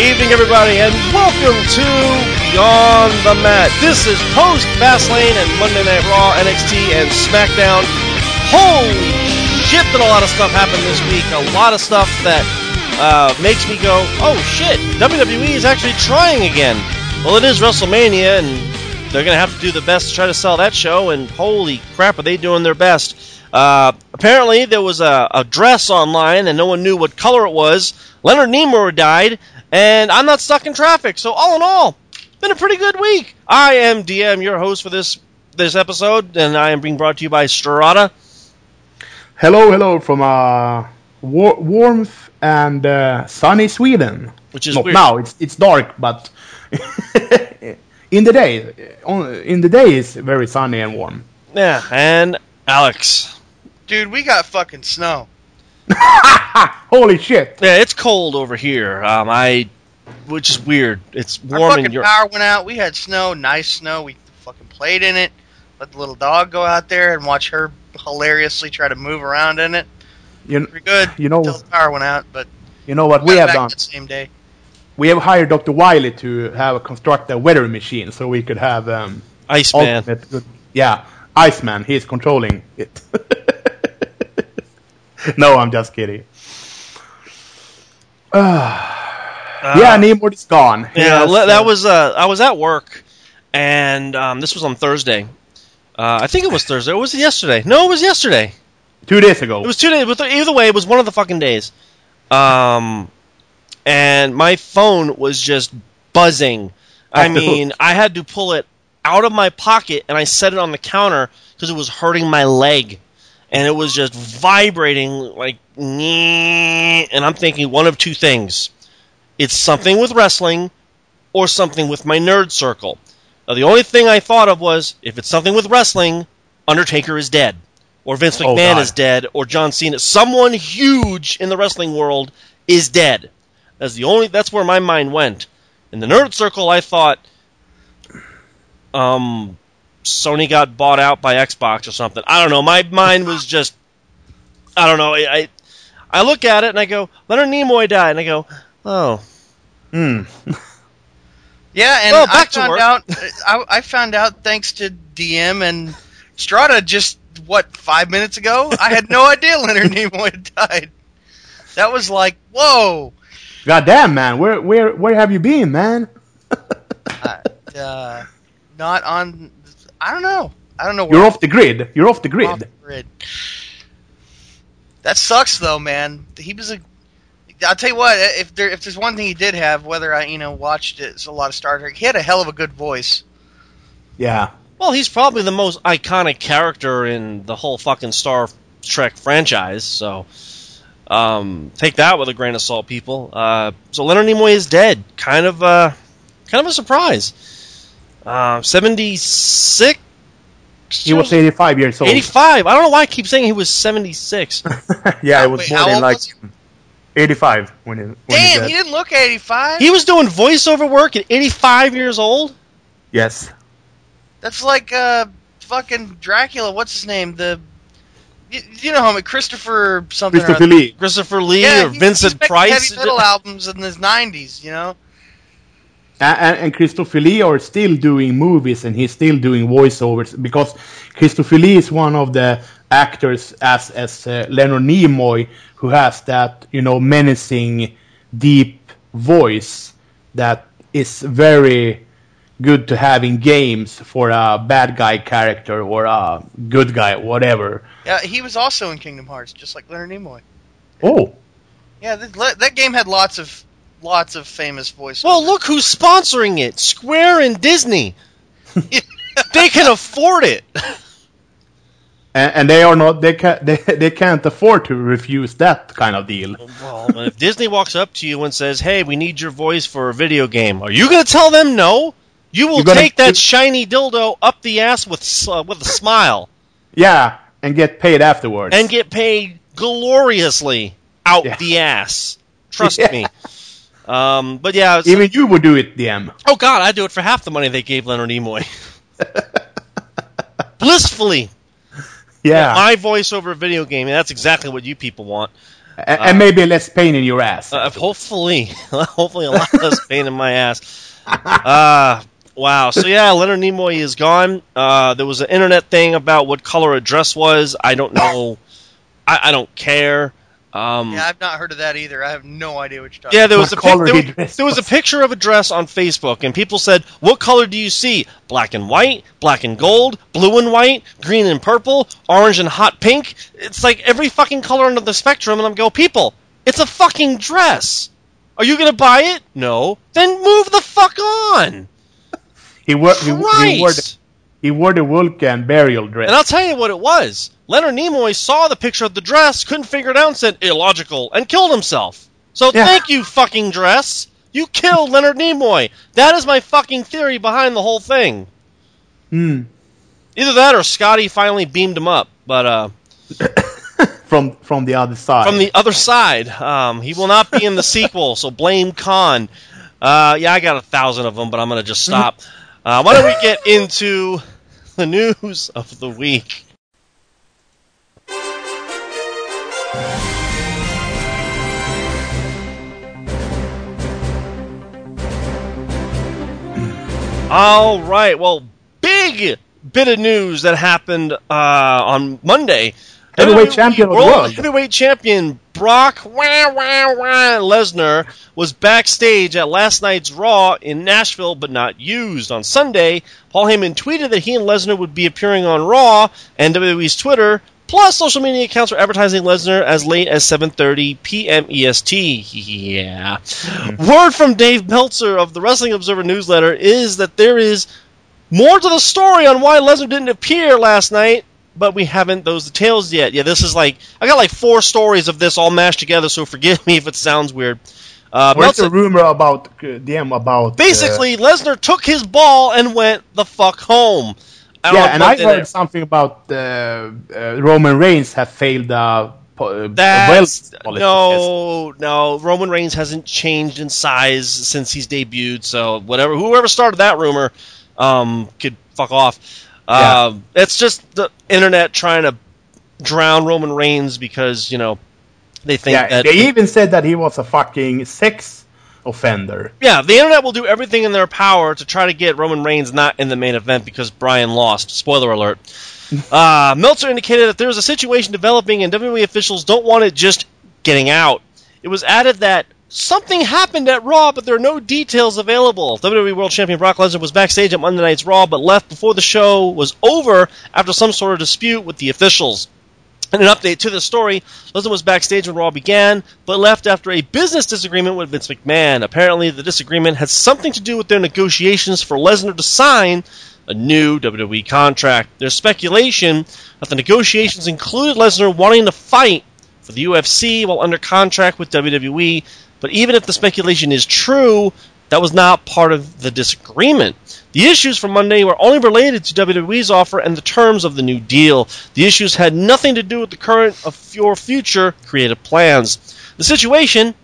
Evening, everybody, and welcome to Beyond the Mat. This is post Fastlane and Monday Night Raw, NXT, and SmackDown. Holy shit, that a lot of stuff happened this week. A lot of stuff that uh, makes me go, oh shit, WWE is actually trying again. Well, it is WrestleMania, and they're going to have to do the best to try to sell that show, and holy crap, are they doing their best. Uh, apparently, there was a, a dress online, and no one knew what color it was. Leonard Nimoy died, and I'm not stuck in traffic. So all in all, been a pretty good week. I am DM, your host for this this episode, and I am being brought to you by Strata. Hello, hello from uh, war- warmth and uh, sunny Sweden. Which is Not weird. now. It's it's dark, but in the day, on, in the day it's very sunny and warm. Yeah, and Alex. Dude, we got fucking snow. Holy shit! Yeah, it's cold over here. Um, I, which is weird. It's Our warm fucking in Europe. power went out. We had snow, nice snow. We fucking played in it. Let the little dog go out there and watch her hilariously try to move around in it. You, Pretty good. You know- until the power went out, but you know what we have done? that same day. We have hired Dr. Wiley to have construct a weather machine so we could have um, Iceman. ultimate good. Yeah, Iceman. He's controlling it. no, I'm just kidding. yeah, Nimoy is gone. He Yeah, has, le- that uh, was. Uh, I was at work, and um, this was on Thursday. Uh, I think it was Thursday. Or was it yesterday? No, it was yesterday. two days ago. It was two days. But either way, it was one of the fucking days. Um, and my phone was just buzzing. I Off the hook. mean, I had to pull it out of my pocket and I set it on the counter because it was hurting my leg, and it was just vibrating like. And I'm thinking one of two things: it's something with wrestling, or something with my nerd circle. Now, the only thing I thought of was if it's something with wrestling, Undertaker is dead, or Vince Oh, McMahon God. is dead, or John Cena. Someone huge in the wrestling world is dead. That's the only. That's where my mind went. In the nerd circle, I thought, um, Sony got bought out by Xbox or something. I don't know. My mind was just, I don't know. I, I, I look at it and I go, Leonard Nimoy died, and I go, oh, Hmm. Yeah, and Well, I back to found work. out. I, I found out thanks to DM and Strata just what five minutes ago. I had no idea Leonard Nimoy had died. That was like whoa. God damn, man. Where where where have you been, man? Uh, not on. I don't know. I don't know where You're off the grid. You're off the grid. off the grid. That sucks, though, man. He was a. I'll tell you what. If there, if there's one thing he did have, whether I you know watched it, it's a lot of Star Trek. He had a hell of a good voice. Yeah. Well, he's probably the most iconic character in the whole fucking Star Trek franchise. So, um, take that with a grain of salt, people. Uh, so Leonard Nimoy is dead. Kind of, uh, kind of a surprise. Uh, Seventy six. He was 85 years old. 85. I don't know why I keep saying he was 76. yeah, it was Wait, more how than old like was he? 85 when he when he Damn, died. he didn't look 85. he was doing voiceover work at 85 years old. Yes. That's like uh, fucking Dracula. What's his name? The You, you know how Christopher something. Christopher other. Lee. Christopher Lee Yeah, or he's- Vincent he's making Price. Heavy metal albums in the '90s. You know. And, and, Christopher Lee are still doing movies and he's still doing voiceovers because Christopher Lee is one of the actors as as uh, Leonard Nimoy who has that you know menacing deep voice that is very good to have in games for a bad guy character or a good guy whatever. Yeah, he was also in Kingdom Hearts, just like Leonard Nimoy. Oh, Yeah, that, that game had lots of lots of famous voices. Well, look who's sponsoring it Square and Disney. they can afford it. and, and they are not they can they, they can't afford to refuse that kind of deal. Well, if Disney walks up to you and says, "Hey, we need your voice for a video game," are you going to tell them no? You will gonna- take that shiny dildo up the ass with uh, with a smile Yeah, and get paid afterwards. and get paid gloriously out Yeah. the ass. Trust Yeah. me. Um, but yeah, Even you would do it, DM. oh god, I'd do it for half the money they gave Leonard Nimoy. Blissfully, Yeah, my voice over a video game. and That's exactly what you people want. A- and maybe less pain in your ass. Uh, hopefully, hopefully a lot less pain in my ass. Uh, wow. So yeah, Leonard Nimoy is gone. Uh, there was an internet thing about what color a dress was. I don't know. I, I don't care. Um, yeah, I've not heard of that either. I have no idea what you're talking. yeah, there What was a pic- there, was, there was a picture of a dress on Facebook, and people said, "What color do you see? Black and white, black and gold, blue and white, green and purple, orange and hot pink." It's like every fucking color under the spectrum, and I'm go, people, it's a fucking dress. Are you gonna buy it? No. Then move the fuck on. he, wore, he, he, wore the, Christ. he wore the Vulcan burial dress. And I'll tell you what it was. Leonard Nimoy saw the picture of the dress, couldn't figure it out, and said illogical, and killed himself. So Yeah. thank you, fucking dress. You killed Leonard Nimoy. That is my fucking theory behind the whole thing. Hmm. Either that or Scotty finally beamed him up, but uh, from from the other side. from the other side, um, he will not be in the sequel. So blame Khan. Uh, yeah, I got a thousand of them, but I'm gonna just stop. Uh, why don't we get into the news of the week? All right. Well, big bit of news that happened uh, on Monday. Heavyweight WWE champion of the world. Heavyweight champion Brock wah, wah, wah, Lesnar was backstage at last night's Raw in Nashville, but not used. On Sunday, Paul Heyman tweeted that he and Lesnar would be appearing on Raw, and WWE's Twitter plus social media accounts were advertising Lesnar as late as 7:30 p.m. EST. Yeah. Word from Dave Meltzer of the Wrestling Observer newsletter is that there is more to the story on why Lesnar didn't appear last night, but we haven't those details yet. Yeah, this is like I got like four stories of this all mashed together, so forgive me if it sounds weird. Uh, Where's Meltzer- the rumor about uh, DM about? uh, basically, Lesnar took his ball and went the fuck home. I yeah, and I heard it. something about uh, uh, Roman Reigns have failed uh, po- That's wellness policy no, no. Roman Reigns hasn't changed in size since he's debuted. So whatever, whoever started that rumor, um, could fuck off. Yeah. Um, it's just the internet trying to drown Roman Reigns because you know they think Yeah, that they even said that he was a fucking sex offender. yeah, the internet will do everything in their power to try to get Roman Reigns not in the main event because Bryan lost. Spoiler alert. Uh, Meltzer indicated that there's a situation developing and WWE officials don't want it just getting out. It was added that something happened at Raw, but there are no details available. WWE World Champion Brock Lesnar was backstage at Monday Night's Raw, but left before the show was over after some sort of dispute with the officials. In an update to the story, Lesnar was backstage when Raw began, but left after a business disagreement with Vince McMahon. Apparently, the disagreement had something to do with their negotiations for Lesnar to sign a new WWE contract. There's speculation that the negotiations included Lesnar wanting to fight for the UFC while under contract with WWE, but even if the speculation is true, that was not part of the disagreement. The issues from Monday were only related to WWE's offer and the terms of the new deal. The issues had nothing to do with the current or future creative plans. The situation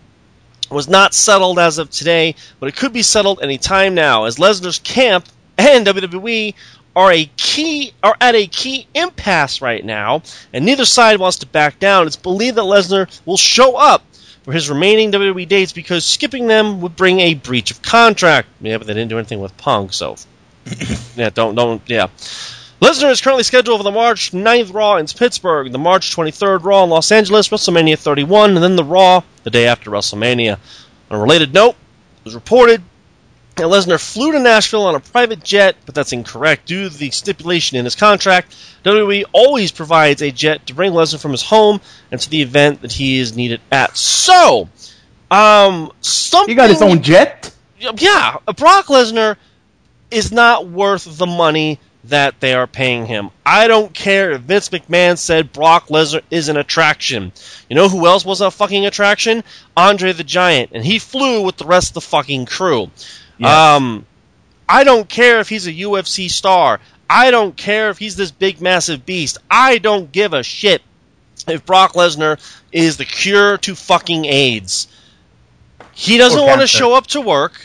was not settled as of today, but it could be settled any time now, as Lesnar's camp and WWE are a key are at a key impasse right now, and neither side wants to back down. It's believed that Lesnar will show up for his remaining WWE dates because skipping them would bring a breach of contract. Yeah, but they didn't do anything with Punk, so yeah, don't don't yeah. Lesnar is currently scheduled for the March 9th Raw in Pittsburgh, the March 23rd Raw in Los Angeles, WrestleMania 31, and then the Raw the day after WrestleMania. On a related note, it was reported Lesnar flew to Nashville on a private jet, but that's incorrect due to the stipulation in his contract. WWE always provides a jet to bring Lesnar from his home and to the event that he is needed at. So, um, something. He got his own jet. Yeah, Brock Lesnar is not worth the money that they are paying him. I don't care if Vince McMahon said Brock Lesnar is an attraction. You know who else was a fucking attraction? Andre the Giant, and he flew with the rest of the fucking crew. Yes. Um, I don't care if he's a UFC star. I don't care if he's this big massive beast. I don't give a shit if Brock Lesnar is the cure to fucking AIDS. He doesn't want to show up to work.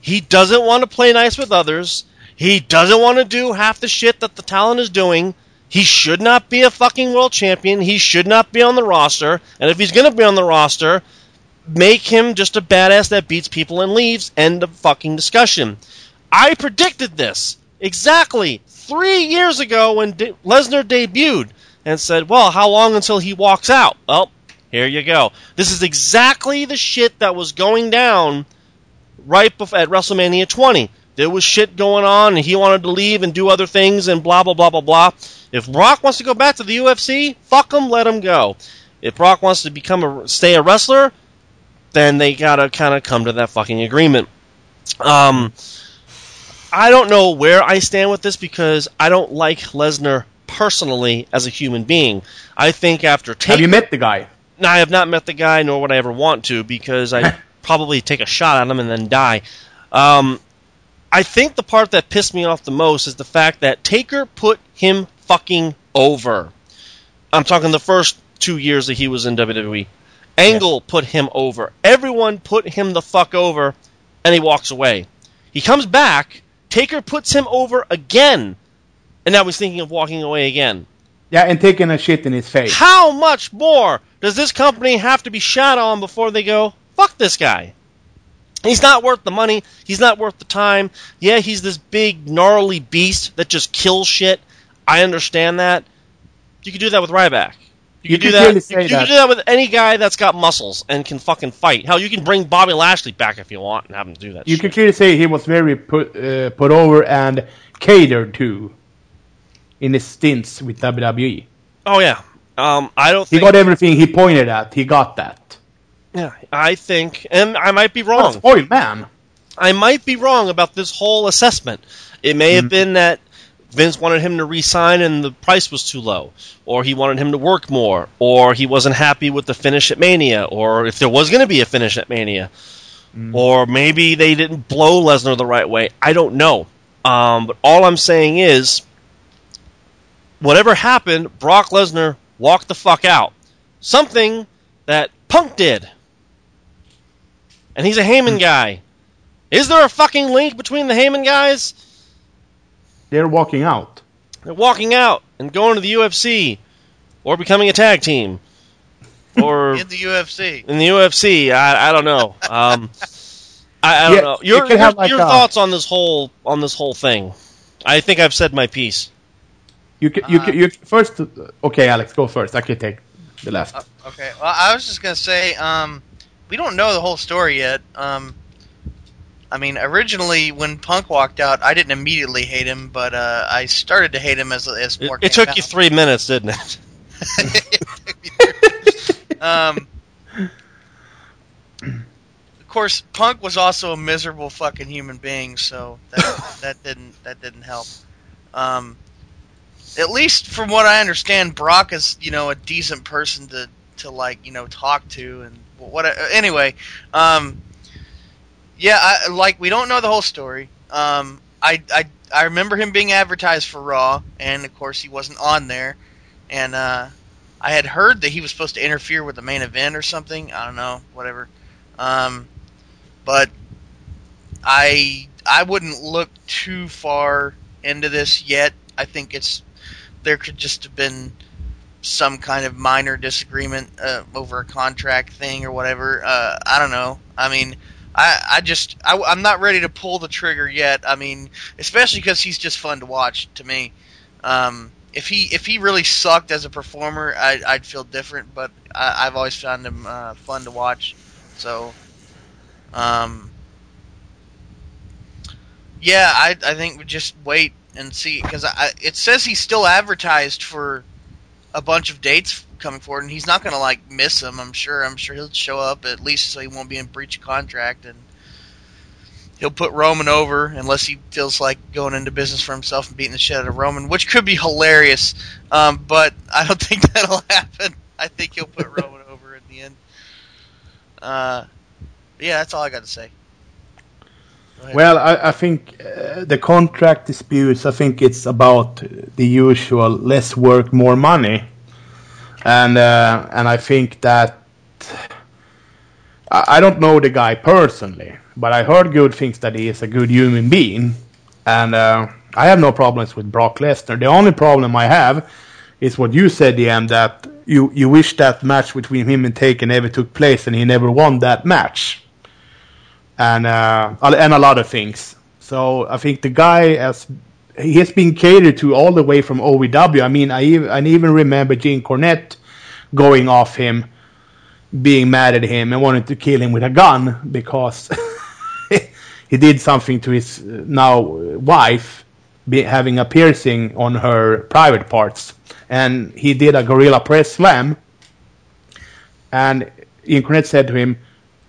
He doesn't want to play nice with others. He doesn't want to do half the shit that the talent is doing. He should not be a fucking world champion. He should not be on the roster. And if he's going to be on the roster, make him just a badass that beats people and leaves. End of fucking discussion. I predicted this exactly three years ago when De- Lesnar debuted and said, well, how long until he walks out? Well, here you go. This is exactly the shit that was going down right before at WrestleMania 20. There was shit going on, and he wanted to leave and do other things, and blah blah blah blah blah. If Brock wants to go back to the UFC, fuck him, let him go. If Brock wants to become a stay a wrestler, then they gotta kind of come to that fucking agreement. Um, I don't know where I stand with this because I don't like Lesnar personally as a human being. I think after Have taking you met the guy? no, I have not met the guy, nor would I ever want to, because I probably take a shot at him and then die. Um, I think the part that pissed me off the most is the fact that Taker put him fucking over. I'm talking the first two years that he was in WWE. Angle put him over. Everyone put him the fuck over, and he walks away. He comes back. Taker puts him over again, and now he's thinking of walking away again. Yeah, and taking a shit in his face. How much more does this company have to be shot on before they go, fuck this guy? He's not worth the money. He's not worth the time. Yeah, he's this big, gnarly beast that just kills shit. I understand that. You could do that with Ryback. You, You could do that. You, you that. do that with any guy that's got muscles and can fucking fight. Hell, you can bring Bobby Lashley back if you want and have him do that. You shit. can clearly say he was very put uh, put over and catered to in his stints with WWE. Oh yeah. Um, I don't He got everything he pointed at. He got that. yeah, I think, and I might be wrong. spoiled man. I might be wrong about this whole assessment. It may have been that Vince wanted him to resign and the price was too low, or he wanted him to work more, or he wasn't happy with the finish at Mania, or if there was going to be a finish at Mania, or maybe they didn't blow Lesnar the right way. I don't know. Um, but all I'm saying is, whatever happened, Brock Lesnar walked the fuck out. Something that Punk did. And he's a Heyman guy. Is there a fucking link between the Heyman guys? They're walking out. They're walking out and going to the UFC or becoming a tag team or in the UFC. in the UFC. I, I don't know. Um, I, I don't Yeah, know. you Your, have your, like your a- thoughts on this whole on this whole thing? I think I've said my piece. You can, you can, you first. Okay, Alex, go first. I can take the left. Uh, okay. Well, I was just gonna say, um, we don't know the whole story yet. Um, I mean, originally when Punk walked out, I didn't immediately hate him, but uh, I started to hate him as as It, more. it came took you three minutes, didn't it? Um, of course, Punk was also a miserable fucking human being, so that that didn't that didn't help. Um, at least from what I understand, Brock is you know a decent person to to like you know talk to and what. Anyway, um, yeah, I, like we don't know the whole story. Um, I I I remember him being advertised for Raw, and of course he wasn't on there, and uh, I had heard that he was supposed to interfere with the main event or something. I don't know, whatever. Um, but I I wouldn't look too far into this yet. I think it's there could just have been some kind of minor disagreement uh, over a contract thing or whatever. Uh, I don't know. I mean, I, I just I, I'm not ready to pull the trigger yet. I mean, especially because he's just fun to watch to me. Um, if he if he really sucked as a performer, I, I'd feel different. But I, I've always found him uh, fun to watch. So, um, yeah, I I think we just wait and see because I it says he's still advertised for a bunch of dates coming forward, and he's not going to like miss them. I'm sure. I'm sure he'll show up at least so he won't be in breach of contract, and he'll put Roman over unless he feels like going into business for himself and beating the shit out of Roman, which could be hilarious. Um, but I don't think that'll happen. I think he'll put Roman over in the end. Uh, yeah, that's all I got to say. Well, I, I think uh, the contract disputes. I think it's about the usual less work, more money, and uh, and I think that I, I don't know the guy personally, but I heard good things that he is a good human being, and uh, I have no problems with Brock Lesnar. The only problem I have is what you said, DM, that you you wish that match between him and Taker never took place, and he never won that match and uh, and a lot of things. So I think the guy has he has been catered to all the way from OVW. I mean, I even, I even remember Jim Cornette going off him, being mad at him and wanting to kill him with a gun because he did something to his now wife, be, having a piercing on her private parts, and he did a gorilla press slam. And Jim Cornette said to him,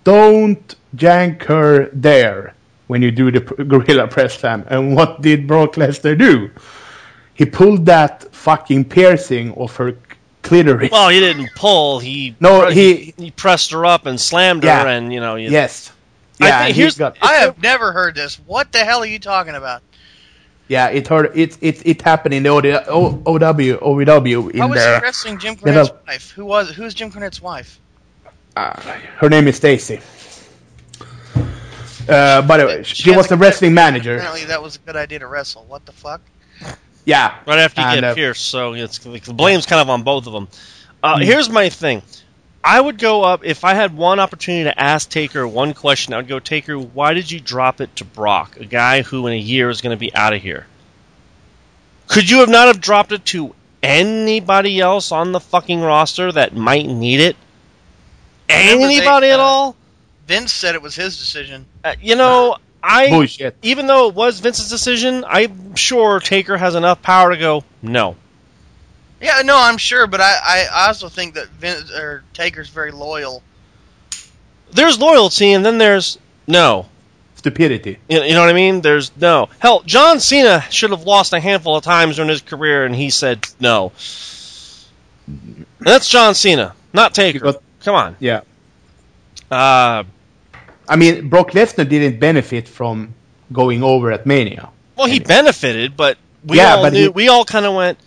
"Don't jank her there when you do the gorilla press slam. And what did Brock Lesnar do? He pulled that fucking piercing off her clitoris. Well, he didn't pull. He no, he he pressed her up and slammed yeah. her, and you know. You, yes. Yeah, I think here's. Got, I have never heard this. What the hell are you talking about? Yeah, it heard it it it happened in the OW OW OVW in How was the, he wrestling Jim Cornette's wife? Who was who's Jim Cornette's wife? Uh, her name is Stacy. Uh, by the way, she, she was the wrestling manager. Apparently, that was a good idea to wrestle. What the fuck? Yeah. Right after you and, get uh, pierced, so it's the blame's kind of on both of them. Uh, mm. Here's my thing. I would go up if I had one opportunity to ask Taker one question. I would go, Taker, why did you drop it to Brock, a guy who in a year is going to be out of here? Could you have not have dropped it to anybody else on the fucking roster that might need it? Anybody they, uh, at all? Vince said it was his decision. Uh, you know, I Bullshit. even though it was Vince's decision, I'm sure Taker has enough power to go no. Yeah, no, I'm sure, but I, I also think that Vince or Taker's very loyal. There's loyalty, and then there's no stupidity. You, you know what I mean? There's no hell. John Cena should have lost a handful of times during his career, and he said no. And that's John Cena, not Taker. Because, Come on. Yeah. Uh, I mean, Brock Lesnar didn't benefit from going over at Mania. Well, he benefited, but we yeah, all but knew, he, we all kind of went,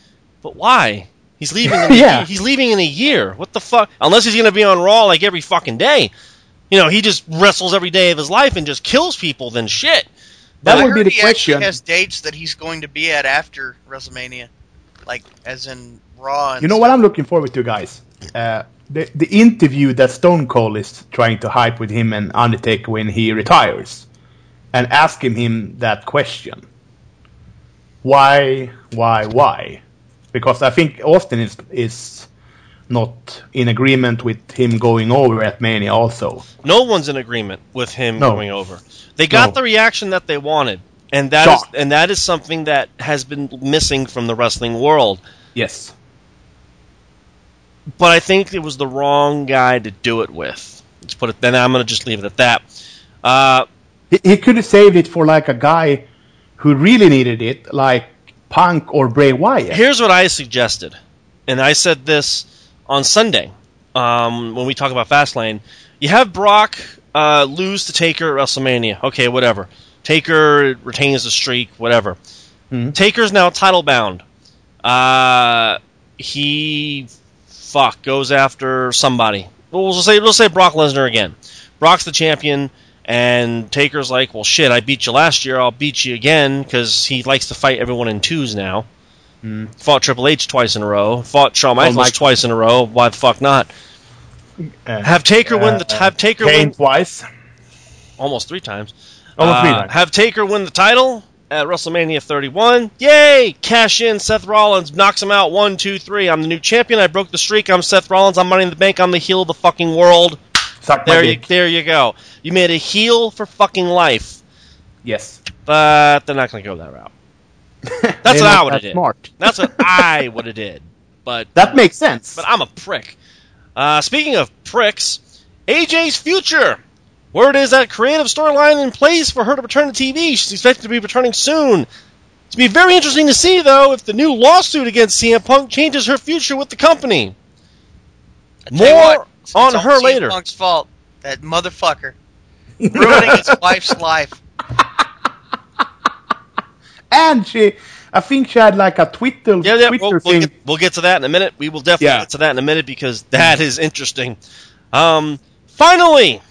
but why? He's leaving. In a, yeah. he's leaving in a year. What the fuck? Unless he's going to be on Raw like every fucking day. You know, he just wrestles every day of his life and just kills people. Then shit. That but would be the he question. He has dates that he's going to be at after WrestleMania, like as in Raw. you know stuff. what I'm looking forward to, guys. Uh, the the interview that Stone Cold is trying to hype with him and Undertaker when he retires, and asking him that question. Why, why, why? Because I think Austin is is not in agreement with him going over at Mania also. No one's in agreement with him no. going over. They got no. the reaction that they wanted, and that is, and that is something that has been missing from the wrestling world. Yes but I think it was the wrong guy to do it with. Let's put it. Then I'm going to just leave it at that. Uh, he, he could have saved it for like a guy who really needed it, like Punk or Bray Wyatt. Here's what I suggested, and I said this on Sunday um, when we talk about Fastlane. You have Brock uh, lose to Taker at WrestleMania. Okay, whatever. Taker retains the streak, whatever. Mm-hmm. Taker's now title bound. Uh, he fuck goes after somebody. We'll say we'll say Brock Lesnar again. Brock's the champion, And Taker's like, well, shit, I beat you last year. I'll beat you again because he likes to fight everyone in twos now. Fought Triple H twice in a row. Fought Shawn Michaels Mike- twice in a row. Why the fuck not? Uh, Have Taker win the uh, have Taker Kane win twice. almost three times. Almost three Uh, times. Have Taker win the title at WrestleMania 31. Yay! Cash in. Seth Rollins knocks him out. One, two, three. I'm the new champion. I broke the streak. I'm Seth Rollins. I'm Money in the Bank. I'm the heel of the fucking world. Suck my There you, dick. there you go. You made a heel for fucking life. Yes. But they're not going to go that route. They're what I would've did. Smart. That's what I would have did. But That makes sense. but I'm a prick. Uh, speaking of pricks, AJ's future. Word is that creative storyline in place for her to return to TV. She's expected to be returning soon. To be very interesting to see, though, if the new lawsuit against CM Punk changes her future with the company. I tell you More what, on her CM later. Punk's fault. That motherfucker ruining his wife's life. and she, I think she had like a Twitter, Yeah, yeah, Twitter we'll, we'll, thing. get, we'll get to that in a minute. We will definitely Yeah. get to that in a minute because that is interesting. Um, finally,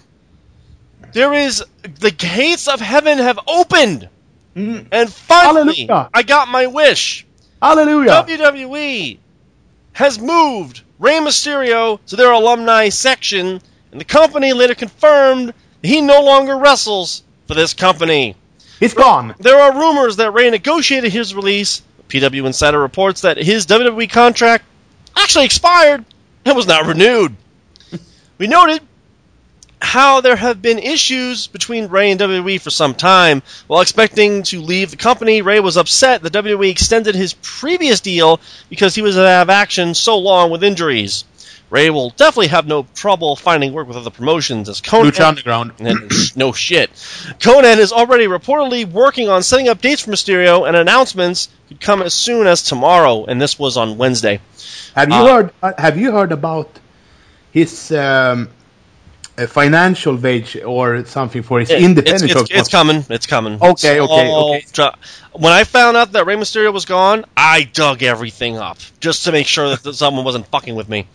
there is the gates of heaven have opened, Mhm. and finally, Hallelujah. I got my wish. Hallelujah. WWE has moved Rey Mysterio to their alumni section, and the company later confirmed that he no longer wrestles for this company. He's gone. There are rumors that Rey negotiated his release. PW Insider reports that his WWE contract actually expired and was not renewed. we noted how there have been issues between Rey and WWE for some time. While expecting to leave the company, Rey was upset that WWE extended his previous deal because he was out of action so long with injuries. Rey will definitely have no trouble finding work with other promotions as Konnan Lucha Underground. and no shit. Konnan is already reportedly working on setting up dates for Mysterio, and announcements could come as soon as tomorrow. And this was on Wednesday. Have you Uh, heard? uh, Have you heard about his um, uh, financial wage or something for his It- independent? it's, it's, it's coming. It's coming. Okay, okay, So, okay. tr- When I found out that Rey Mysterio was gone, I dug everything up just to make sure that someone wasn't fucking with me.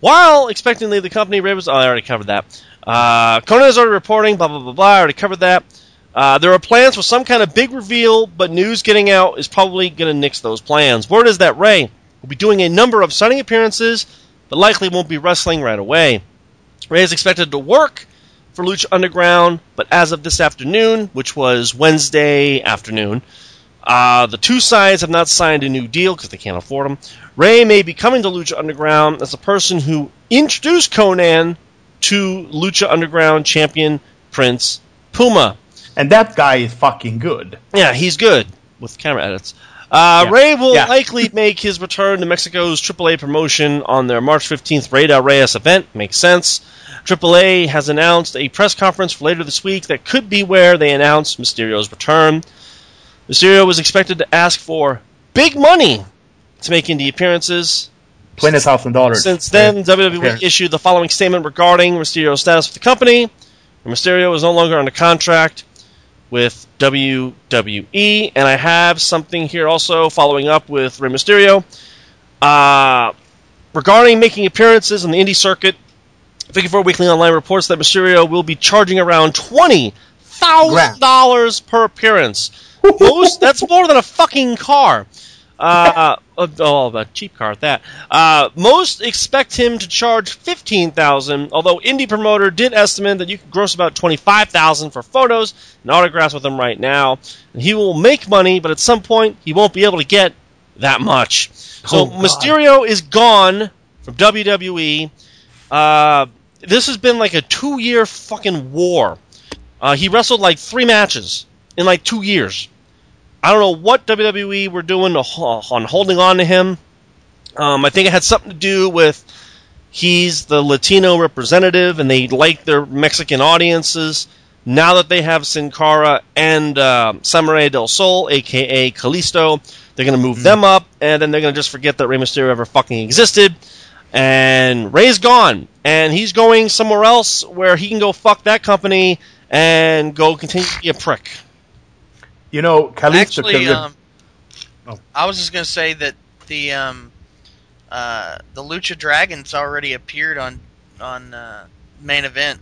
While expecting to leave the company, Rey was. Oh, I already covered that. Uh, Konnan is already reporting. Blah blah blah blah. I already covered that. Uh, there are plans for some kind of big reveal, but news getting out is probably going to nix those plans. Word is that Rey will be doing a number of signing appearances, but likely won't be wrestling right away. Rey is expected to work for Lucha Underground, but as of this afternoon, which was Wednesday afternoon, uh, the two sides have not signed a new deal because they can't afford them. Rey may be coming to Lucha Underground as the person who introduced Konnan to Lucha Underground champion Prince Puma. and that guy is fucking good. Yeah, he's good with camera edits. Uh, Yeah. Rey will Yeah. likely make his return to Mexico's AAA promotion on their March 15th Rey del Reyes event. Makes sense. AAA has announced a press conference for later this week that could be where they announce Mysterio's return. Mysterio was expected to ask for big money to make indie appearances. Twenty thousand dollars. Since then, WWE appearance. issued the following statement regarding Mysterio's status with the company. Mysterio is no longer under contract with WWE, and I have something here also following up with Rey Mysterio. Uh, regarding making appearances on the indie circuit, 54 Weekly Online reports that Mysterio will be charging around $20,000 per appearance. Most, that's more than a fucking car. Uh, uh, oh, a cheap car at that. Uh, most expect him to charge fifteen thousand. Although indie promoter did estimate that you could gross about twenty five thousand for photos and autographs with him right now. And he will make money, but at some point he won't be able to get that much. So Oh, God. Mysterio is gone from WWE. Uh, this has been like a two year fucking war. Uh, he wrestled like three matches in like two years. I don't know what WWE were doing to, on holding on to him. Um, I think it had something to do with he's the Latino representative, and they like their Mexican audiences. Now that they have Sin Cara and uh, Samurai del Sol, aka Kalisto, they're going to move them up, and then they're going to just forget that Rey Mysterio ever fucking existed. And Rey's gone, and he's going somewhere else where he can go fuck that company and go continue to be a prick. You know, Kalisto Actually, could- um, Oh. I was just gonna say that the um, uh, the Lucha Dragons already appeared on on uh, main event.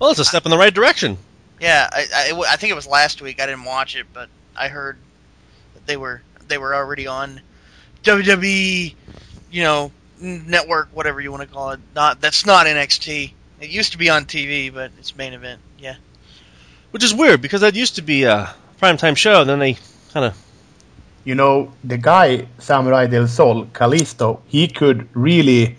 Well, it's a step in the right direction. Yeah, I, I, I think it was last week. I didn't watch it, but I heard that they were they were already on WWE, you know, network, whatever you want to call it. Not that's not NXT. It used to be on TV, but it's main event. Yeah. Which is weird because that used to be a primetime show, and then they kind of. You know, the guy Samurai del Sol, Kalisto, he could really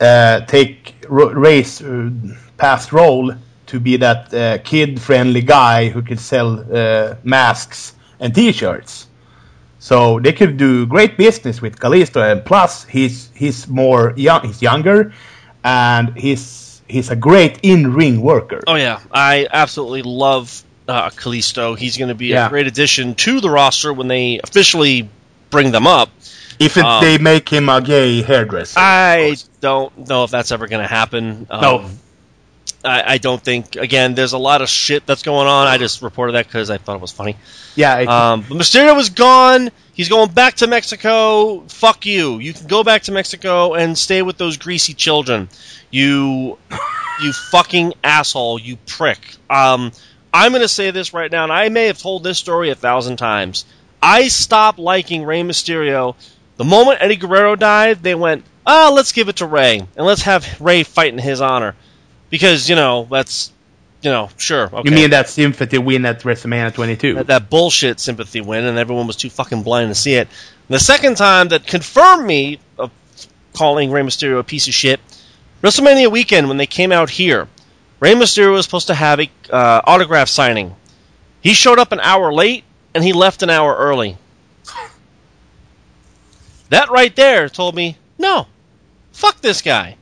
uh, take Rey's uh, past role to be that uh, kid-friendly guy who could sell uh, masks and T-shirts. So they could do great business with Kalisto, and plus he's he's more young, he's younger, and he's he's a great in-ring worker. Oh yeah, I absolutely love uh, Kalisto. He's going to be Yeah. a great addition to the roster when they officially bring them up. If it, Um, they make him a gay hairdresser, I don't know if that's ever going to happen. Um, No. I, I don't think. Again, there's a lot of shit that's going on. I just reported that because I thought it was funny. yeah, it, Um, but Mysterio was gone. He's going back to Mexico. Fuck you. You can go back to Mexico and stay with those greasy children. You, you fucking asshole. You prick. Um, I'm going to say this right now, and I may have told this story a thousand times. I stopped liking Rey Mysterio the moment Eddie Guerrero died. They went, ah, let's give it to Rey and let's have Rey fight in his honor because you know that's, you know, sure. Okay. you mean that sympathy win at WrestleMania 22? that, that bullshit sympathy win, and everyone was too fucking blind to see it. And the second time that confirmed me of calling Rey Mysterio a piece of shit, WrestleMania weekend when they came out here, Rey Mysterio was supposed to have a uh, autograph signing. He showed up an hour late, and he left an hour early. That right there told me, no, fuck this guy.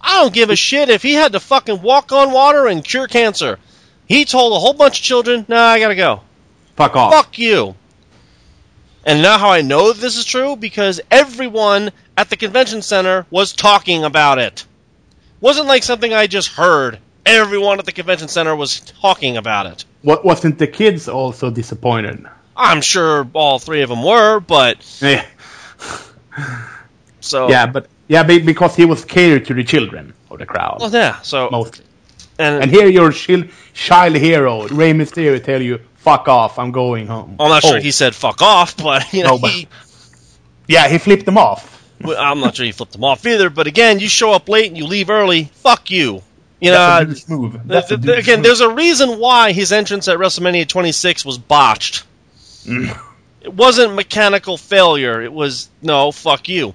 I don't give a shit if he had to fucking walk on water and cure cancer. He told a whole bunch of children, nah, I gotta go. Fuck off. Fuck you. And now how I know this is true? Because everyone at the convention center was talking about it. Wasn't like something I just heard. Everyone at the convention center was talking about it. Wa- wasn't the kids also disappointed? I'm sure all three of them were, but Yeah, so yeah, but yeah, be- because he was catered to the children of the crowd Well, yeah. So mostly. and, And here, your child, child hero, Rey Mysterio, tell you, "Fuck off, I'm going home." I'm not Oh, sure he said fuck off, but you know No, but- he, Yeah, he flipped them off. I'm not sure he flipped them off either. But again, you show up late and you leave early. Fuck you. You know, That's a douche move. That's Th- th- douche again, move. there's a reason why his entrance at WrestleMania 26 was botched. Mm. It wasn't mechanical failure. It was no, fuck you.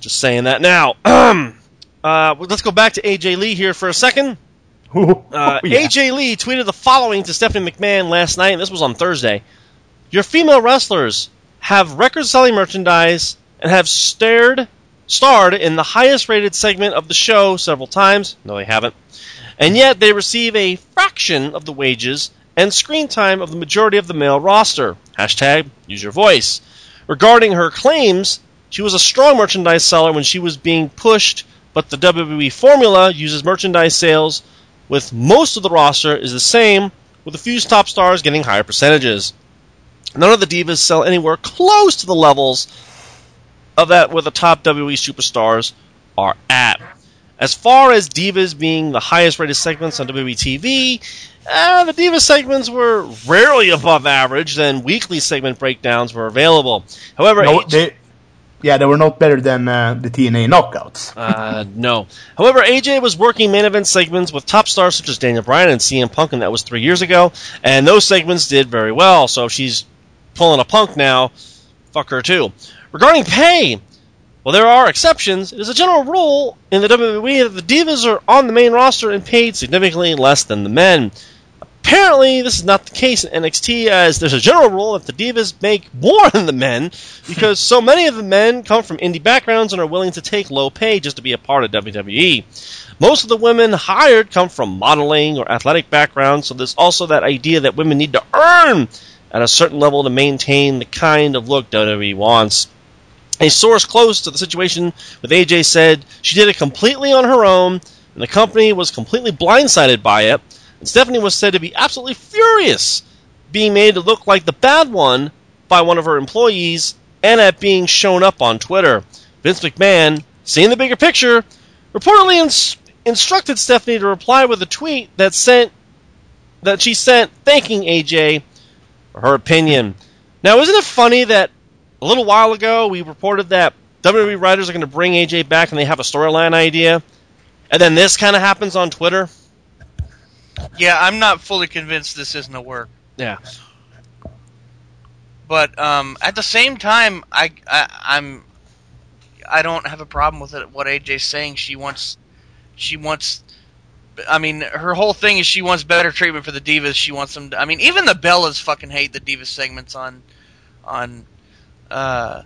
Just saying that now. uh, let's go back to AJ Lee here for a second. Oh, Uh, yeah. AJ Lee tweeted the following to Stephanie McMahon last night, and this was on Thursday. Your female wrestlers have record selling merchandise and have stared, starred in the highest rated segment of the show several times. No, they haven't. And yet they receive a fraction of the wages and screen time of the majority of the male roster. Hashtag use your voice. Regarding her claims, she was a strong merchandise seller when she was being pushed, but the WWE formula uses merchandise sales with most of the roster is the same, with a few top stars getting higher percentages. None of the divas sell anywhere close to the levels of that where the top WWE superstars are at. As far as divas being the highest rated segments on WWE TV, uh, the diva segments were rarely above average, then weekly segment breakdowns were available. However, No, H- they, yeah, they were not better than uh, the TNA knockouts. Uh, no. However, AJ was working main event segments with top stars such as Daniel Bryan and CM Punk, and that was three years ago. And those segments did very well. So if she's pulling a Punk now, fuck her too. Regarding pay, well, there are exceptions. It is a general rule in the WWE that the divas are on the main roster and paid significantly less than the men. Apparently, this is not the case in NXT, as there's a general rule that the divas make more than the men, because so many of the men come from indie backgrounds and are willing to take low pay just to be a part of WWE. Most of the women hired come from modeling or athletic backgrounds, so there's also that idea that women need to earn at a certain level to maintain the kind of look WWE wants. A source close to the situation with AJ said she did it completely on her own, and the company was completely blindsided by it. Stephanie was said to be absolutely furious being made to look like the bad one by one of her employees and at being shown up on Twitter. Vince McMahon, seeing the bigger picture, reportedly ins- instructed Stephanie to reply with a tweet that sent that she sent thanking AJ for her opinion. Now, isn't it funny that a little while ago we reported that WWE writers are going to bring AJ back and they have a storyline idea, and then this kind of happens on Twitter? Yeah, I'm not fully convinced this isn't a work. Yeah. But um, at the same time, I, I I'm I don't have a problem with it. What AJ's saying, she wants she wants. I mean, her whole thing is she wants better treatment for the divas. She wants them. To, I mean, even the Bellas fucking hate the divas segments on on uh,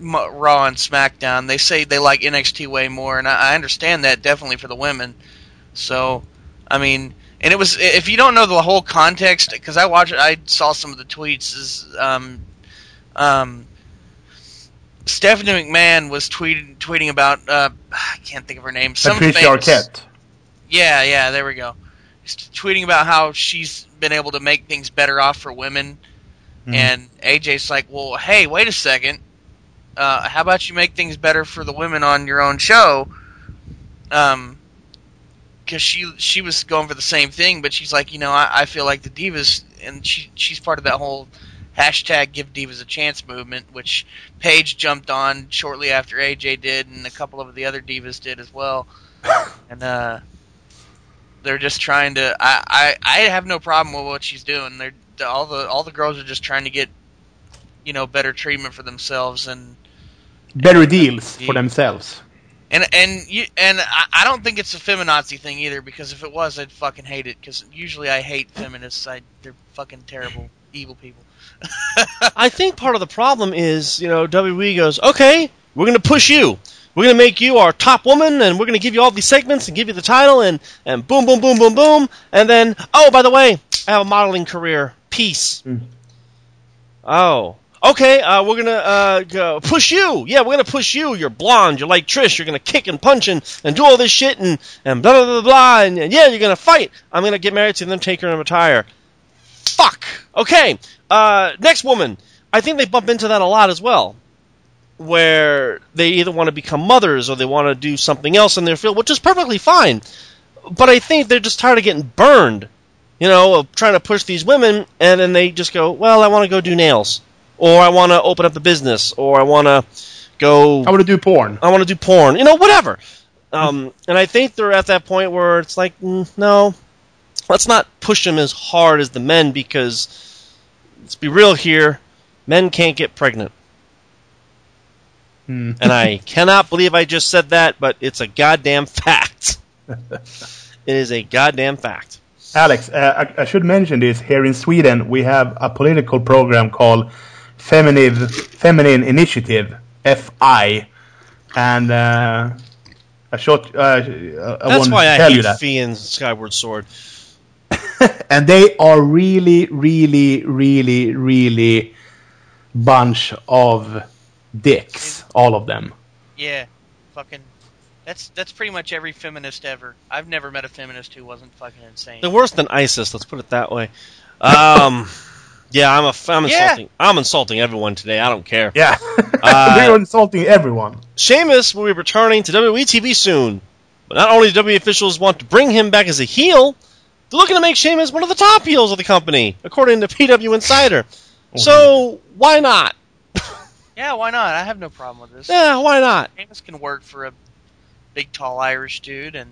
Raw and SmackDown. They say they like NXT way more, and I, I understand that definitely for the women. So, I mean, and it was if you don't know the whole context, because I watched, I saw some of the tweets. Is um, um, Stephanie McMahon was tweeting tweeting about uh, I can't think of her name. Some Patricia famous- Arquette. Yeah, yeah, there we go. She's tweeting about how she's been able to make things better off for women, Mhm. and AJ's like, "Well, hey, wait a second. Uh, how about you make things better for the women on your own show?" Um, because she she was going for the same thing, but she's like, you know, I, I feel like the divas, and she she's part of that whole hashtag Give Divas a Chance movement, which Paige jumped on shortly after AJ did, and a couple of the other divas did as well, and uh, they're just trying to. I, I I have no problem with what she's doing. They're all the all the girls are just trying to get, you know, better treatment for themselves and Better deals for themselves. And and you and I, I don't think it's a feminazi thing either because if it was, I'd fucking hate it. Because usually I hate feminists. I they're fucking terrible, evil people. I think part of the problem is, you know, WWE goes, okay, we're going to push you. We're going to make you our top woman, and we're going to give you all these segments and give you the title, and, and boom, boom, boom, boom, boom. And then, oh, by the way, I have a modeling career. Peace. Mm. Oh. Okay, uh, we're gonna uh, go push you. Yeah, we're gonna push you. You're blonde. You're like Trish. You're gonna kick and punch and, and do all this shit and, and blah blah blah blah. And, and yeah, you're gonna fight. I'm gonna get married to them, take her and retire. Fuck. Okay. Uh, next woman. I think they bump into that a lot as well, where they either want to become mothers or they want to do something else in their field, which is perfectly fine. But I think they're just tired of getting burned, you know, of trying to push these women, and then they just go, well, I want to go do nails, or I want to open up the business, or I want to go I want to do porn. I want to do porn, you know, whatever. Um, and I think they're at that point where it's like, mm, no, let's not push them as hard as the men because let's be real here, men can't get pregnant. Hmm. And I cannot believe I just said that, but it's a goddamn fact. it is a goddamn fact. Alex, uh, I, I should mention this. Here in Sweden, we have a political program called Feminine, Feminine Initiative, FI. And uh, I, shot, uh, I That's why to I tell you hate that. Fee and Skyward Sword. and they are really, really, really, really bunch of dicks, all of them. Yeah, fucking. That's that's pretty much every feminist ever. I've never met a feminist who wasn't fucking insane. They're worse than ISIS. Let's put it that way. Um, yeah, I'm a, I'm Yeah. insulting. I'm insulting everyone today. I don't care. Yeah, Uh, we're insulting everyone. Sheamus will be returning to WWE TV soon, but not only do WWE officials want to bring him back as a heel, they're looking to make Sheamus one of the top heels of the company, according to PW Insider. So why not? yeah, why not? I have no problem with this. Yeah, why not? Amos can work for a big, tall Irish dude, and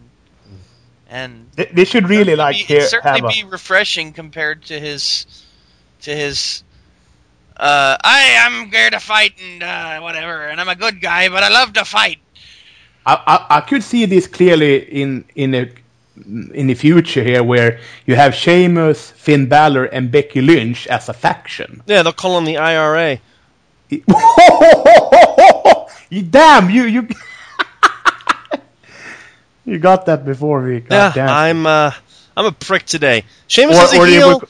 and They, they should really like be, hear, it'd certainly have a, be refreshing compared to his to his. Uh, I am here to fight and uh, whatever, and I'm a good guy, but I love to fight. I, I, I could see this clearly in in a in the future here, where you have Sheamus, Finn Balor, and Becky Lynch as a faction. Yeah, they'll call him the IRA. you damn you you you got that before we. God Yeah, damn. I'm uh, I'm a prick today. Sheamus Or- is a or they heel.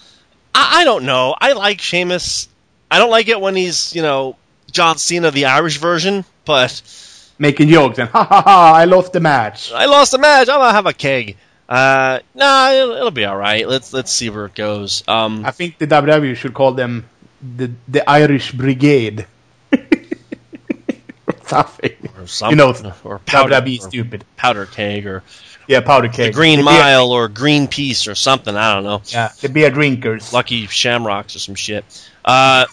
I, I don't know. I like Sheamus. I don't like it when he's you know John Cena, the Irish version, but making jokes and ha ha ha! I lost the match. I lost the match. I'm gonna have a keg. Uh, nah, it'll, it'll be all right. Let's let's see where it goes. Um, I think the WWE should call them the the Irish Brigade. something. or something, You know, or powder, WWE or stupid. powder keg, or Yeah, powder the cake. Green The beer- Mile, or Greenpeace, or something. I don't know. Yeah, the beer drinkers. Lucky Shamrocks or some shit. Uh,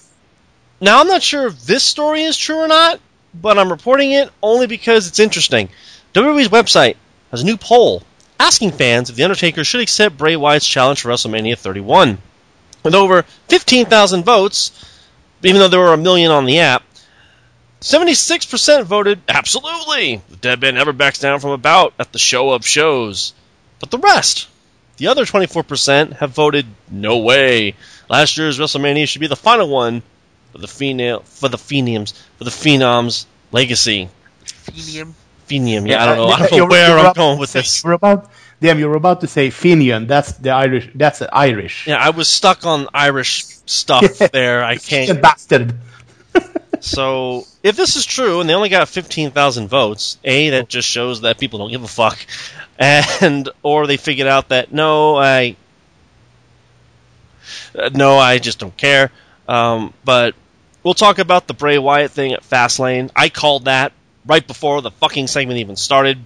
now I'm not sure if this story is true or not, but I'm reporting it only because it's interesting. WWE's website has a new poll asking fans if The Undertaker should accept Bray Wyatt's challenge for WrestleMania 31. With over 15,000 votes, even though there were a million on the app, 76% voted absolutely. The Dead Man never backs down from a bout at the show of shows. But the rest, the other 24% have voted no way. Last year's WrestleMania should be the final one for the phenom, for the phenoms for the phenoms legacy. Fenium. Phenom, yeah, I don't know. I don't know You're- where you're I'm about going with this. You're about, damn, you're about to say Finian. That's the Irish. That's the Irish. Yeah, I was stuck on Irish stuff there. I You can't. bastard. So, if this is true, and they only got 15,000 votes, A, that just shows that people don't give a fuck. And, or they figured out that, no, I. No, I just don't care. Um, but we'll talk about the Bray Wyatt thing at Fastlane. I called that right before the fucking segment even started.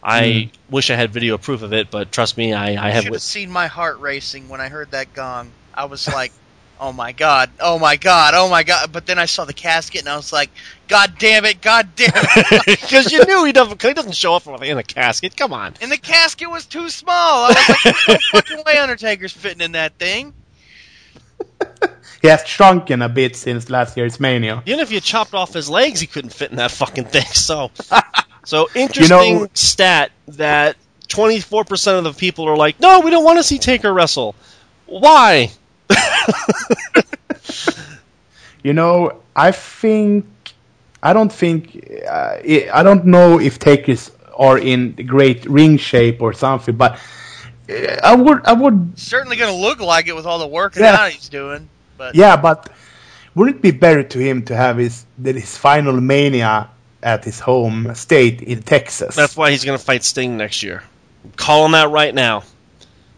I wish I had video proof of it, but trust me, I, I have. should have seen my heart racing when I heard that gong. I was like, "Oh my god! Oh my god! Oh my god!" But then I saw the casket and I was like, "God damn it! God damn it!" Because you knew he doesn't, he doesn't show up in a casket. Come on. and the casket was too small. I was like, "There's no fucking way Undertaker's fitting in that thing." He has shrunken a bit since last year's Mania. Even if you chopped off his legs, he couldn't fit in that fucking thing. So, so interesting know- stat that 24% of the people are like, no, we don't want to see Taker wrestle. Why? You know, I think I don't think uh, I I don't know if takers are in great ring shape or something, but uh, I would I would Certainly going to look like it with all the working Yeah. out he's doing. But yeah, but wouldn't it be better to him to have his that his final Mania at his home state in Texas? That's why he's going to fight Sting next year. I'm calling that right now.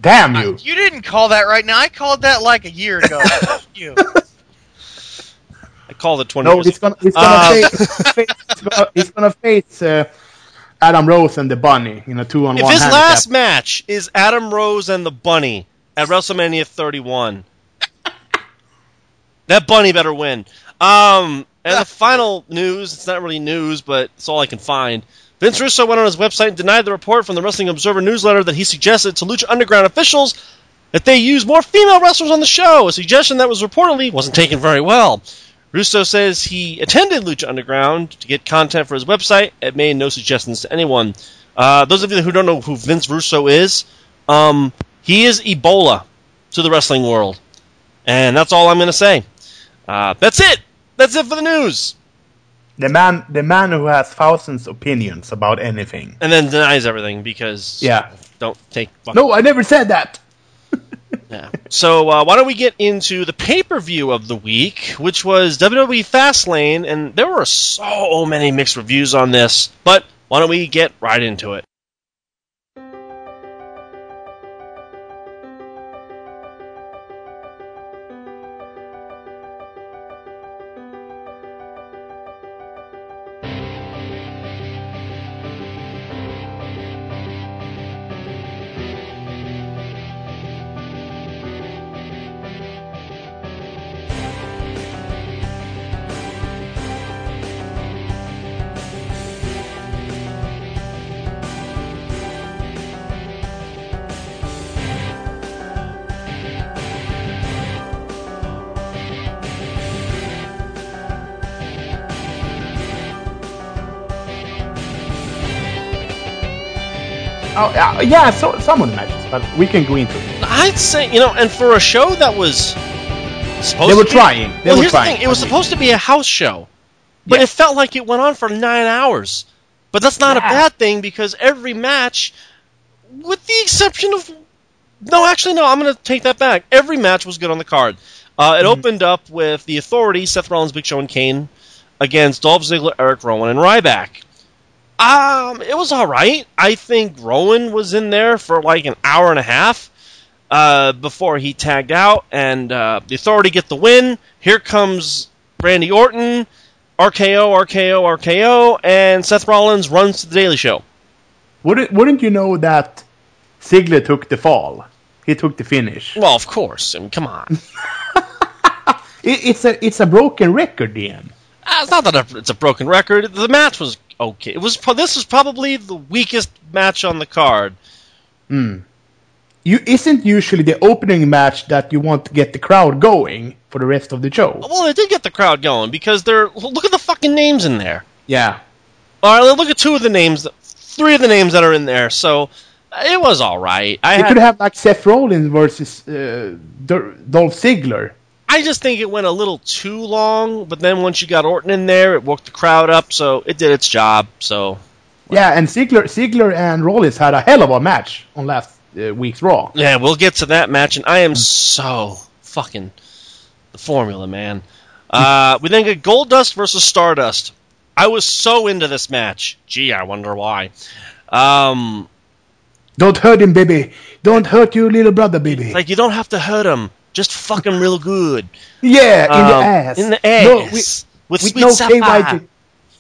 Damn you! you didn't call that right now. I called that like a year ago. Fuck you. I called it 20 No, years he's gonna he's gonna Uh, face, he's gonna, he's gonna face uh, Adam Rose and the Bunny in a two-on-one. If one. his last match is Adam Rose and the Bunny at WrestleMania 31, that Bunny better win. Um, and the final news, it's not really news, but it's all I can find. Vince Russo went on his website and denied the report from the Wrestling Observer newsletter that he suggested to Lucha Underground officials that they use more female wrestlers on the show, a suggestion that was reportedly wasn't taken very well. Russo says he attended Lucha Underground to get content for his website and made no suggestions to anyone. Uh, those of you who don't know who Vince Russo is, um, he is Ebola to the wrestling world. And that's all I'm going to say. Uh, that's it. That's it for the news. The man, the man who has thousands opinions about anything. And then denies everything because Yeah. don't take No, I never said that. Yeah. So uh, why don't we get into the pay per view of the week, which was WWE Fastlane, and there were so many mixed reviews on this. But why don't we get right into it? Uh, yeah, so, some of the matches, but we can go into it. I'd say you know, and for a show that was supposed They were to be- trying. They well, were here's trying. the thing: it was supposed to be a house show, but Yeah. it felt like it went on for nine hours. But that's not a bad thing because every match, with the exception of no, actually no, I'm going to take that back. Every match was good on the card. Uh, Mm-hmm. it opened up with the Authority, Seth Rollins, Big Show, and Kane against Dolph Ziggler, Eric Rowan, and Ryback. Um, it was all right. I think Rowan was in there for like an hour and a half uh, before he tagged out, and uh, the Authority get the win. Here comes Randy Orton, RKO, RKO, RKO, and Seth Rollins runs to the Daily Show. Wouldn't, wouldn't you know that Ziggler took the fall? He took the finish. Well, of course. I mean, come on. It, it's a it's a broken record, Ian. Uh, it's not that it's a broken record. The match was okay. It was this was probably the weakest match on the card. Hmm. You isn't usually the opening match that you want to get the crowd going for the rest of the show. Well, it did get the crowd going because they're look at the fucking names in there. Yeah. All right, look at two of the names, three of the names that are in there. So it was all right. I had, could have like Seth Rollins versus uh, Dolph Ziggler. I just think it went a little too long. But then once you got Orton in there, it woke the crowd up. So it did its job. So Yeah, and Ziggler, Ziggler and Rollins had a hell of a match on last uh, week's Raw. yeah, we'll get to that match, and I am so fucking the formula, man. Uh, we then get Goldust versus Stardust. I was so into this match. Gee, I wonder why. Um, Don't hurt him, baby. Don't hurt your little brother, baby. like you don't have to hurt him. Just fuck him real good. yeah, in the Um, ass. In the No, ass. with, with, with sweet no sapphire. KY. je-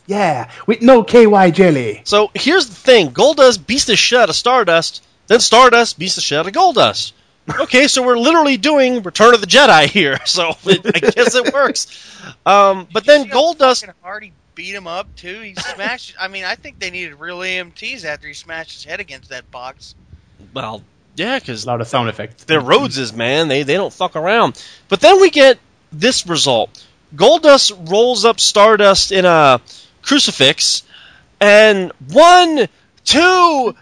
Yeah, with no KY jelly. So here's the thing: Goldust beats the shit out of Stardust, then Stardust beats the shit out of Goldust. Okay, so we're literally doing Return of the Jedi here, so it, I guess it works. Um, but then You see how Goldust, fucking Hardy beat him up too. He smashed. I mean, I think they needed real EMTs after he smashed his head against that box. well, yeah, because A lot of sound effects. they're Rhodeses, man. They they don't fuck around. But then we get this result: Goldust rolls up Stardust in a crucifix, and one, two,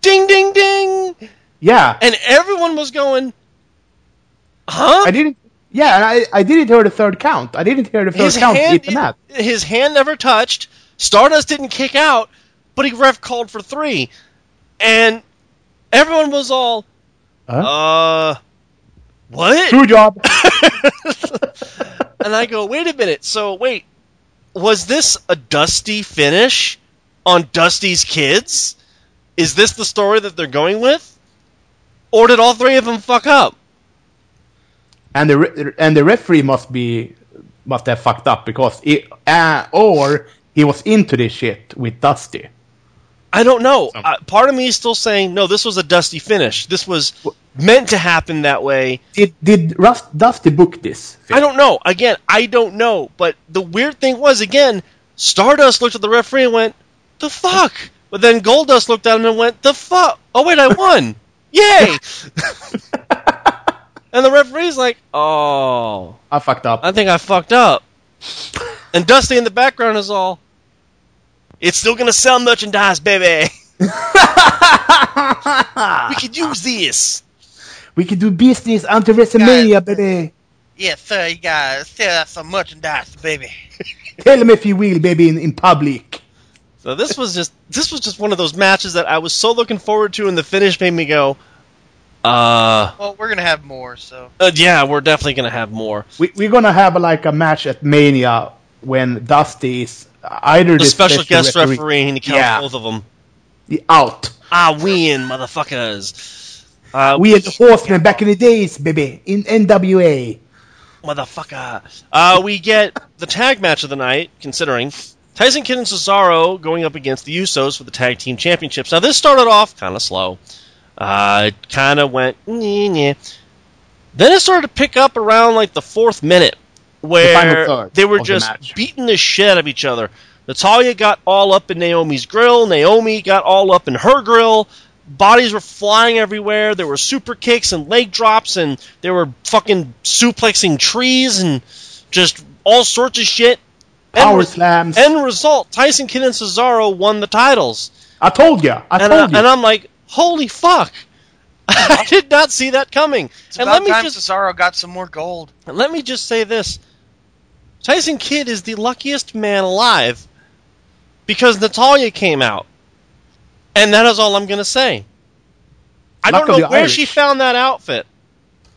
ding, ding, ding, Yeah, and everyone was going, huh? I didn't. Yeah, I, I didn't hear the third count. I didn't hear the third his count hand, his hand never touched. Stardust didn't kick out, but he ref called for three, and everyone was all, Huh? uh, what? True job. and I go, wait a minute. So wait, was this a Dusty finish on Dusty's kids? Is this the story that they're going with, or did all three of them fuck up? and the re- and the referee must be must have fucked up because it, uh, or he was into this shit with Dusty. I don't know. Uh, part of me is still saying no. This was a Dusty finish. This was meant to happen that way. Did did Rust, Dusty book this? I don't know. Again, I don't know. But the weird thing was, again, Stardust looked at the referee and went, "The fuck." But then Goldust looked at him and went, "The fuck." Oh wait, I won! Yay! and the referee's like, "Oh, I fucked up. I think I fucked up." And Dusty in the background is all, "It's still gonna sell merchandise, baby. we could use this." we can do business until WrestleMania, baby. Yes, sir. You gotta sell some merchandise, baby. Tell him if you will, baby, in, in public. So this was just this was just one of those matches that I was so looking forward to, and the finish made me go, uh, Well, we're gonna have more. So uh yeah, we're definitely gonna have more. We, we're gonna have like a match at Mania when Dusty is either The special guest referee, and he counts Yeah. both of them. the out. I win, motherfuckers. Uh, We had the Horsemen back in the days, baby, in NWA. motherfucker. Uh, we get the tag match of the night, considering Tyson Kidd and Cesaro going up against the Usos for the tag team championships. Now this started off kind of slow. Uh, it kind of went nyeh, nyeh. Then it started to pick up around like the fourth minute, where third they were of the just beating the shit out of each other. Natalya got all up in Naomi's grill. Naomi got all up in her grill. Bodies were flying everywhere. There were super kicks and leg drops, and they were fucking suplexing trees and just all sorts of shit. End Power re- slams. End result: Tyson Kidd and Cesaro won the titles, I told you. I and, I, told you. and I'm like, holy fuck! I did not see that coming. it's and about let me time just Cesaro got some more gold. and let me just say this Tyson Kidd is the luckiest man alive because Natalya came out. And that is all I'm going to say. I Luck don't know where Irish. she found that outfit,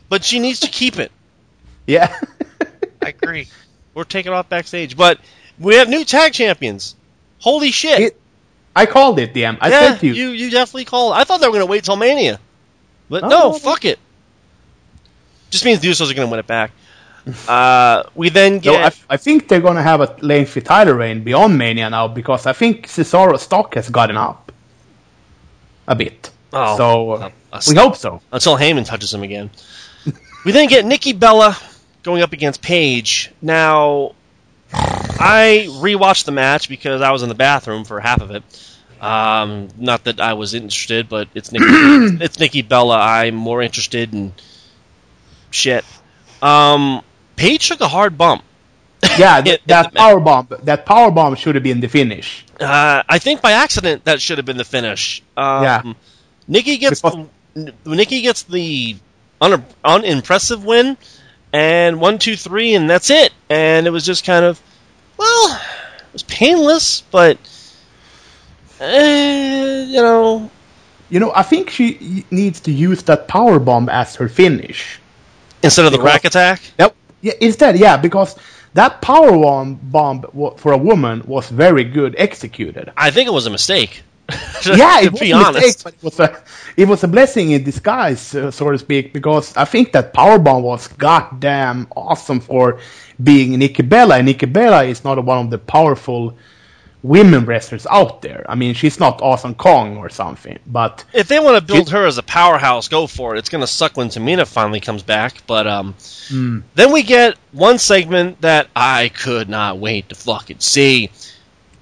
but she needs to keep it yeah. I agree. We're taking off backstage. But we have new tag champions. Holy shit. It- I called it, damn. I yeah, said you. you. You definitely called. I thought they were going to wait till Mania. But Oh, no, no. fuck it. Just means the Usos are going to win it back. Uh, we then So get I, I think they're gonna have a lengthy title reign beyond Mania now because I think Cesaro's stock has gotten up a bit. Oh, so uh, we hope so. until Heyman touches him again. we then get Nikki Bella going up against Paige. Now, I rewatched the match because I was in the bathroom for half of it. Um, not that I was interested, but it's Nikki, it's Nikki Bella. I'm more interested in shit. Um, Paige took a hard bump. Yeah, It- th- it- that power bomb. That power bomb should have been the finish. Uh, I think by accident that should have been the finish. Um, Yeah. Nikki gets Because- Nikki gets the un, unimpressive win, and one, two, three, and that's it. And it was just kind of, well, it was painless, but eh, you know, You know, I think she needs to use that power bomb as her finish. instead of the Because- rack attack. Yep. Yeah, instead, yeah, because that power bomb bomb for a woman was very good executed. I think it was a mistake. yeah, to it was a mistake, but it was a it was a blessing in disguise, uh, so to speak, because I think that power bomb was goddamn awesome for being Nikki Bella. And Nikki Bella is not one of the powerful women wrestlers out there. I mean, she's not Awesome Kong or something, but If they want to build her as a powerhouse, go for it. It's going to suck when Tamina finally comes back. But um, then we get one segment that I could not wait to fucking see.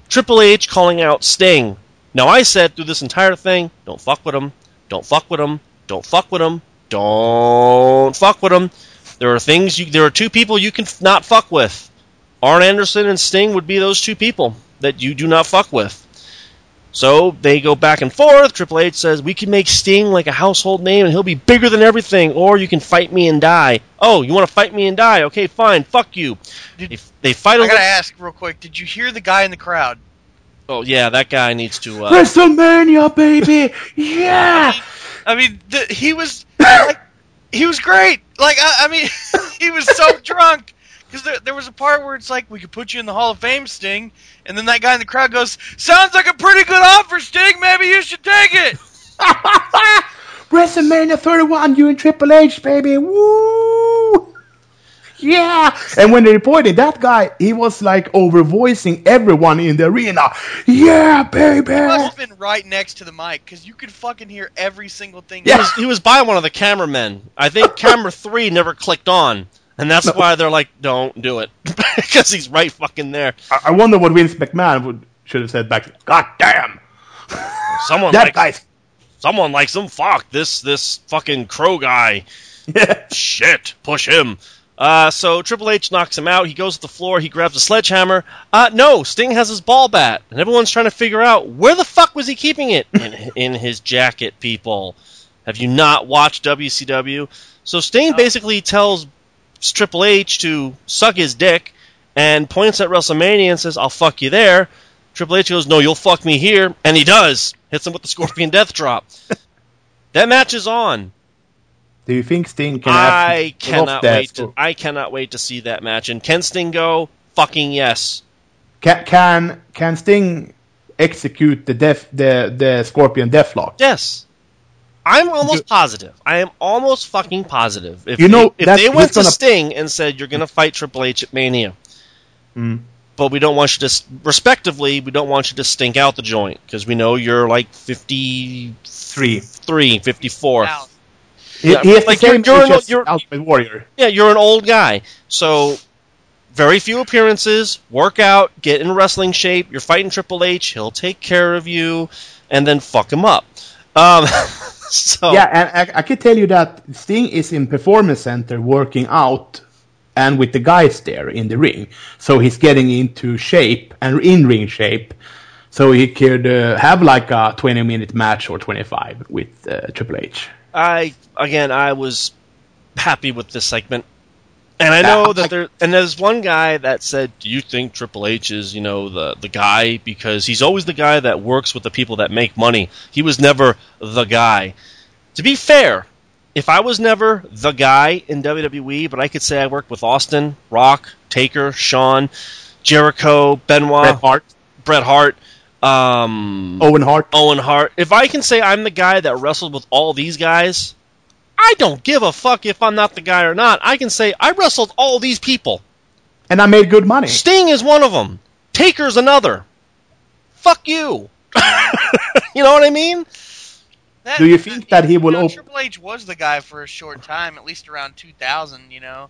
Triple H calling out Sting. Now I said through this entire thing, don't fuck with him, don't fuck with him, don't fuck with him, don't fuck with him. There are things you, there are two people you can f- not fuck with. Arn Anderson and Sting would be those two people that you do not fuck with. So they go back and forth. Triple H says we can make Sting like a household name, and he'll be bigger than everything. Or you can fight me and die. Oh, you want to fight me and die? Okay, fine. Fuck you. They, they fight a I gotta little. ask real quick. Did you hear the guy in the crowd? Oh yeah, that guy needs to. Uh, WrestleMania, baby, yeah. I mean, the, he was like, he was great. Like, I, I mean, he was so drunk because there, there was a part where it's like, we could put you in the Hall of Fame, Sting, and then that guy in the crowd goes, "Sounds like a pretty good offer, Sting. Maybe you should take it." WrestleMania 31, you and Triple H, baby. Woo! Yeah! And when they reported that guy, he was like overvoicing everyone in the arena. Yeah, He must baby! have been right next to the mic because you could fucking hear every single thing. Yeah. he, was, he was by one of the cameramen. I think camera three never clicked on, and that's why they're like, "Don't do it," because he's right fucking there. I I wonder what Vince McMahon would should have said back. God damn! Someone That likes guy's. someone likes him. Fuck this this fucking crow guy. Yeah. Shit, push him. Uh, so Triple H knocks him out. He goes to the floor. He grabs a sledgehammer. Uh, no, Sting has his ball bat, and everyone's trying to figure out where the fuck was he keeping it in, in his jacket. People, have you not watched WCW? So Sting basically tells Triple H to suck his dick, and points at WrestleMania and says, "I'll fuck you there." Triple H goes, "No, you'll fuck me here," and he does. Hits him with the Scorpion Death Drop. that match is on. Do you think Sting can I cannot wait. To, I cannot wait to see that match. And can Sting go? Fucking yes. Can, can can Sting execute the death the the Scorpion Deathlock? Yes. I'm almost positive. I am almost fucking positive. If You know, if they went to gonna- Sting and said you're going to fight Triple H at Mania, Mm. but we don't want you to, respectively, we don't want you to stink out the joint because we know you're like 53, Three. 54. Now, Yeah, he has like you're- you're an- as you're- Ultimate Warrior. Yeah, you're an old guy. So, very few appearances, work out, get in wrestling shape. You're fighting Triple H. He'll take care of you, and then fuck him up. Um, so, Yeah, and I, I can tell you that Sting is in Performance Center working out and with the guys there in the ring. So he's getting into shape and in ring shape. So he could uh, have like a 20 minute match or 25 with uh, Triple H. I again, I was happy with this segment. And I know that there, and there's one guy that said, "Do you think Triple H is, you know, the the guy because he's always the guy that works with the people that make money. He was never the guy." To be fair, if I was never the guy in WWE, but I could say I worked with Austin, Rock, Taker, Shawn, Jericho, Benoit, Bret Hart, Bret Hart, um, Owen Hart. Owen Hart. If I can say I'm the guy that wrestled with all these guys, I don't give a fuck if I'm not the guy or not. I can say I wrestled all these people. And I made good money. Sting is one of them. Taker's another. Fuck you. you know what I mean? That, Do you think that he will you know, op- Triple H was the guy for a short time, at least around 2000. You know.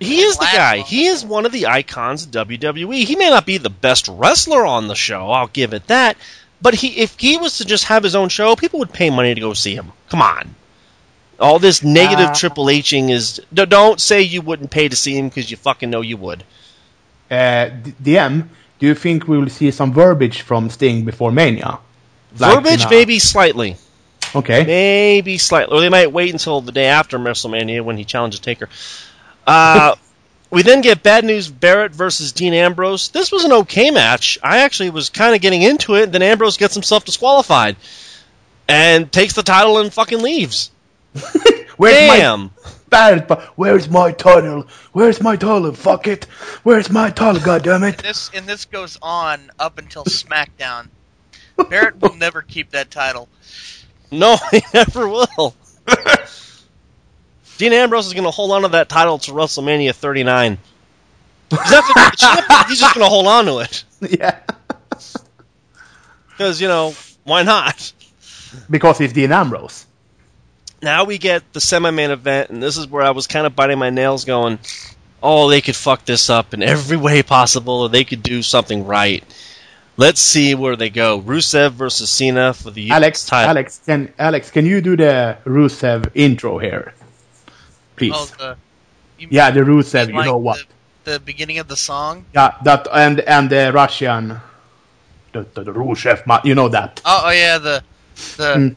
He is the guy. one. He is one of the icons of WWE. He may not be the best wrestler on the show, I'll give it that. But he, if he was to just have his own show, people would pay money to go see him. Come on. All this negative Uh, Triple Hing is. Don't say you wouldn't pay to see him because you fucking know you would. Uh, DM, do you think we will see some verbiage from Sting before Mania? Like Verbiage, in a- maybe slightly. Okay. Maybe slightly. Or they might wait until the day after WrestleMania when he challenges Taker. Uh, we then get Bad News Barrett versus Dean Ambrose. This was an okay match. I actually was kind of getting into it. Then Ambrose gets himself disqualified and takes the title and fucking leaves. Where's my Damn. Barrett? But where's my title? Where's my title? Fuck it. Where's my title? God damn it. This and this goes on up until SmackDown. Barrett will never keep that title. No, he never will. Dean Ambrose is going to hold on to that title to WrestleMania 39. He's, not gonna be the champion, he's just going to hold on to it. yeah. Because, you know, why not? Because he's Dean Ambrose. Now we get the semi-main event, and this is where I was kind of biting my nails, going, "Oh, they could fuck this up in every way possible, or they could do something right." Let's see where they go. Rusev versus Cena for the US Alex, title. Alex, can Alex, can you do the Rusev intro here, please? Oh, the yeah, the Rusev. mean You like know what? The, the beginning of the song. Yeah, that and and the Russian, the the, the Rusev. You know that. Oh, oh yeah, the the Mm.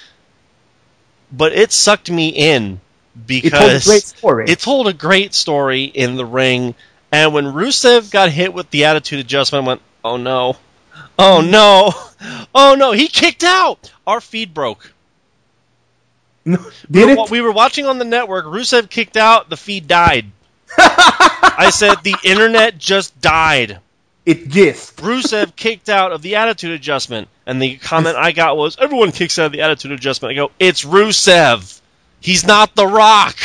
But it sucked me in It told because great story. it told a great story in the ring. And when Rusev got hit with the attitude adjustment, I went, oh no. Oh no. Oh no. He kicked out. Our feed broke. Did we, were, it? we were watching on the network. Rusev kicked out. The feed died. I said the internet just died. It just. Rusev kicked out of the attitude adjustment, and the comment I got was, "Everyone kicks out of the attitude adjustment." I go, "It's Rusev. He's not The Rock."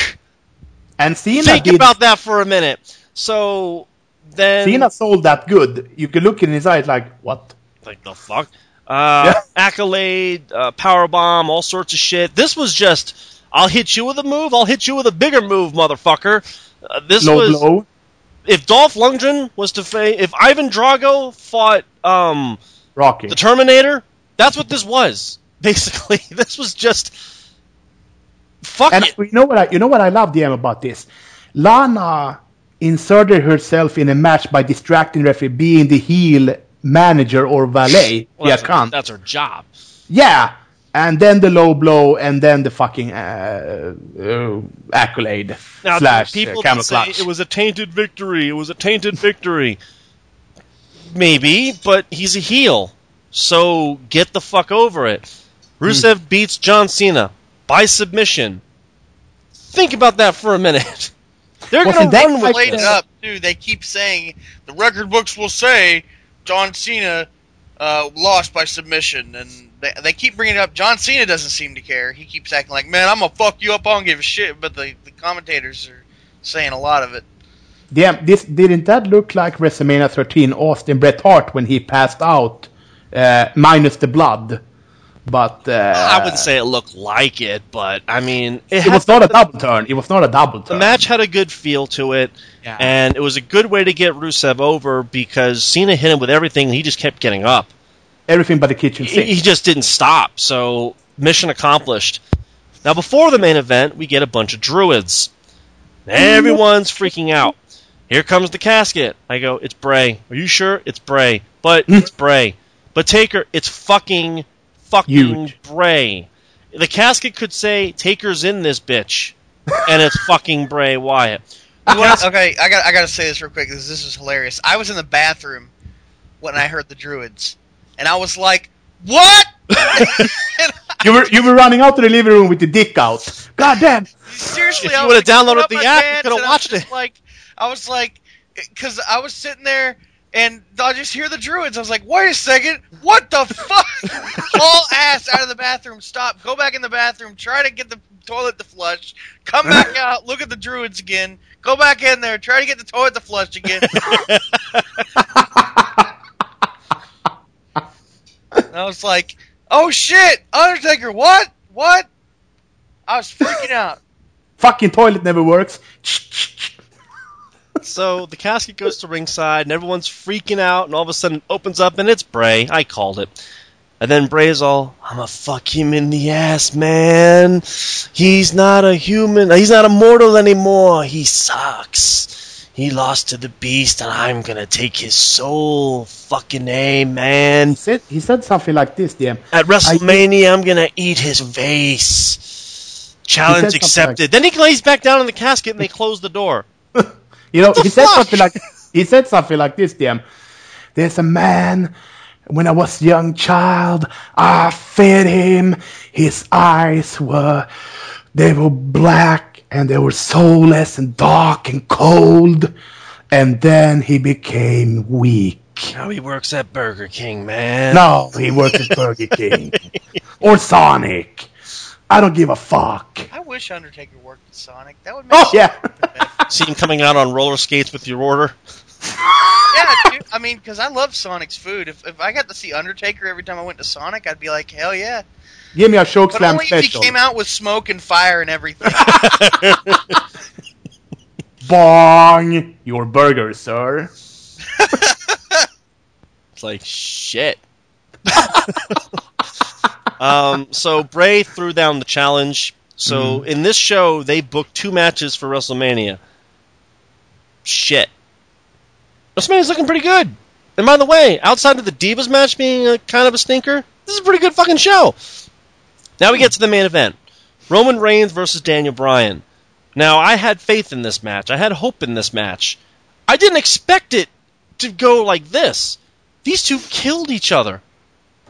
And Cena Think did. about that for a minute. So then, Cena sold that good. You could look in his eyes like, what? like the fuck, uh, Yeah. accolade, uh, power bomb, all sorts of shit. This was just, "I'll hit you with a move. I'll hit you with a bigger move, motherfucker." Uh, this Low was blow. If Dolph Lundgren was to face, if Ivan Drago fought um, Rocky. the Terminator, that's what this was. Basically, this was just fuck And it. you know what I you know what I love DM about this? Lana inserted herself in a match by distracting referee being the heel manager or valet. Well, yeah, that's, her, that's her job. Yeah. And then the low blow and then the fucking uh, uh, accolade Now, slash people uh, camel say clutch. it was a tainted victory. It was a tainted victory. Maybe, but he's a heel, so get the fuck over it. Rusev beats John Cena by submission. Think about that for a minute. They're Wasn't gonna that run with this. it up too. They keep saying the record books will say John Cena uh, lost by submission, and they, they keep bringing it up. John Cena doesn't seem to care. He keeps acting like, "Man, I'm gonna fuck you up. I don't give a shit." But the, the commentators are saying a lot of it. Damn, this didn't that look like WrestleMania 13 Austin Bret Hart when he passed out uh, minus the blood? But uh, I wouldn't say it looked like it, but I mean, it, it was not a double turn. It was not a double turn. the match had a good feel to it, Yeah. and it was a good way to get Rusev over because Cena hit him with everything. And he just kept getting up. Everything but the kitchen He, sink. he just didn't stop. So mission accomplished. Now before the main event, we get a bunch of druids. Everyone's freaking out. Here comes the casket. I go, it's Bray. Are you sure? It's Bray. But hmm. it's Bray. But Taker, it's fucking, fucking Huge. Bray. The casket could say, Taker's in this bitch. and it's fucking Bray Wyatt. You okay, I got I got to say this real quick because this is hilarious. I was in the bathroom when I heard the druids, and I was like, "What?" You were you were running out to the living room with the dick out. God damn. Seriously, If you I would've like, downloaded up the my app, you could've and watched it. Like, I was like, because I was sitting there. And I just hear the druids. I was like, wait a second. What the fuck? All ass out of the bathroom. Stop. Go back in the bathroom. Try to get the toilet to flush. Come back out. Look at the druids again. Go back in there. Try to get the toilet to flush again. I was like, oh shit. Undertaker, what? What? I was freaking out. Fucking toilet never works. So the casket goes to ringside, and everyone's freaking out, and all of a sudden it opens up, and it's Bray. I called it. And then Bray's all, I'm gonna fuck him in the ass, man. He's not a human. He's not a mortal anymore. He sucks. He lost to the beast, and I'm gonna take his soul. Fucking A, man. He said, he said something like this, DM. At WrestleMania, I'm gonna eat his face. Challenge accepted. Then he lays back down in the casket, and they close the door. You know, he said something like he said something like this, DM. There's a man. When I was a young child, I fed him. His eyes were they were black and they were soulless and dark and cold. And then he became weak. Now he works at Burger King, man. No, he works at Burger King or Sonic. I don't give a fuck. I wish Undertaker worked at Sonic. That would make Oh yeah. See him coming out on roller skates with your order. yeah, dude. I mean, because I love Sonic's food. If, if I got to see Undertaker every time I went to Sonic, I'd be like, hell yeah. Give me a choke But slam only if he came out with smoke and fire and everything. Bong! Your burger, sir. It's like shit. um, so Bray threw down the challenge. So in this show, they booked two matches for WrestleMania. Shit. WrestleMania's looking pretty good. And by the way, outside of the Divas match being a kind of a stinker, this is a pretty good fucking show. Now we get to the main event Roman Reigns versus Daniel Bryan. Now, I had faith in this match. I had hope in this match. I didn't expect it to go like this. These two killed each other.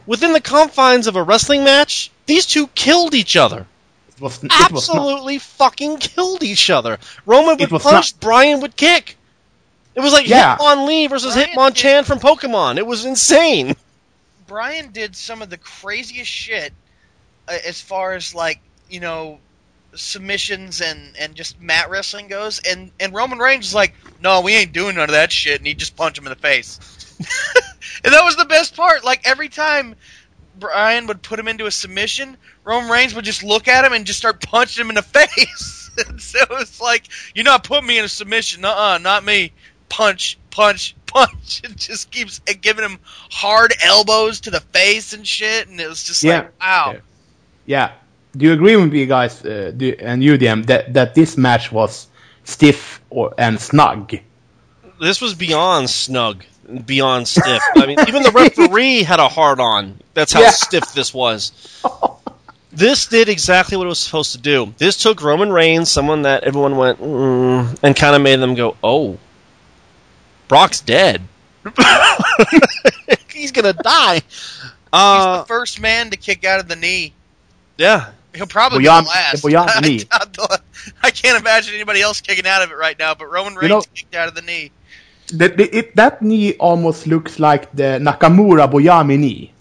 Within the confines of a wrestling match, these two killed each other. It was, it was not, Absolutely fucking killed each other. Roman would punch, not- Bryan would kick. It was like Yeah. Hitmon Lee versus Brian Hitmon did- from Pokemon. It was insane. Bryan did some of the craziest shit as far as like you know submissions and and just mat wrestling goes. And and Roman Reigns is like, no, we ain't doing none of that shit, and he just punched him in the face. and that was the best part. Like every time Bryan would put him into a submission, Roman Reigns would just look at him and just start punching him in the face. and so it's like, you're not putting me in a submission. Uh uh not me. Punch, punch, punch. It just keeps giving him hard elbows to the face and shit. And it was just Yeah. like, wow. Yeah. Yeah. Do you agree with me, guys, uh, do, and you, DM, that, that this match was stiff or and snug? This was beyond snug, beyond stiff. I mean, even the referee had a hard on. That's how Yeah. stiff this was. This did exactly what it was supposed to do. This took Roman Reigns, someone that everyone went, mm, and kind of made them go, oh, Brock's dead. He's going to die. He's Uh, the first man to kick out of the knee. Yeah. He'll probably Beyond- be last. the beyond I, knee. doubt- I can't imagine anybody else kicking out of it right now, but Roman Reigns You know- kicked out of the knee. The, the, it, that knee almost looks like the Nakamura Boma Ye knee.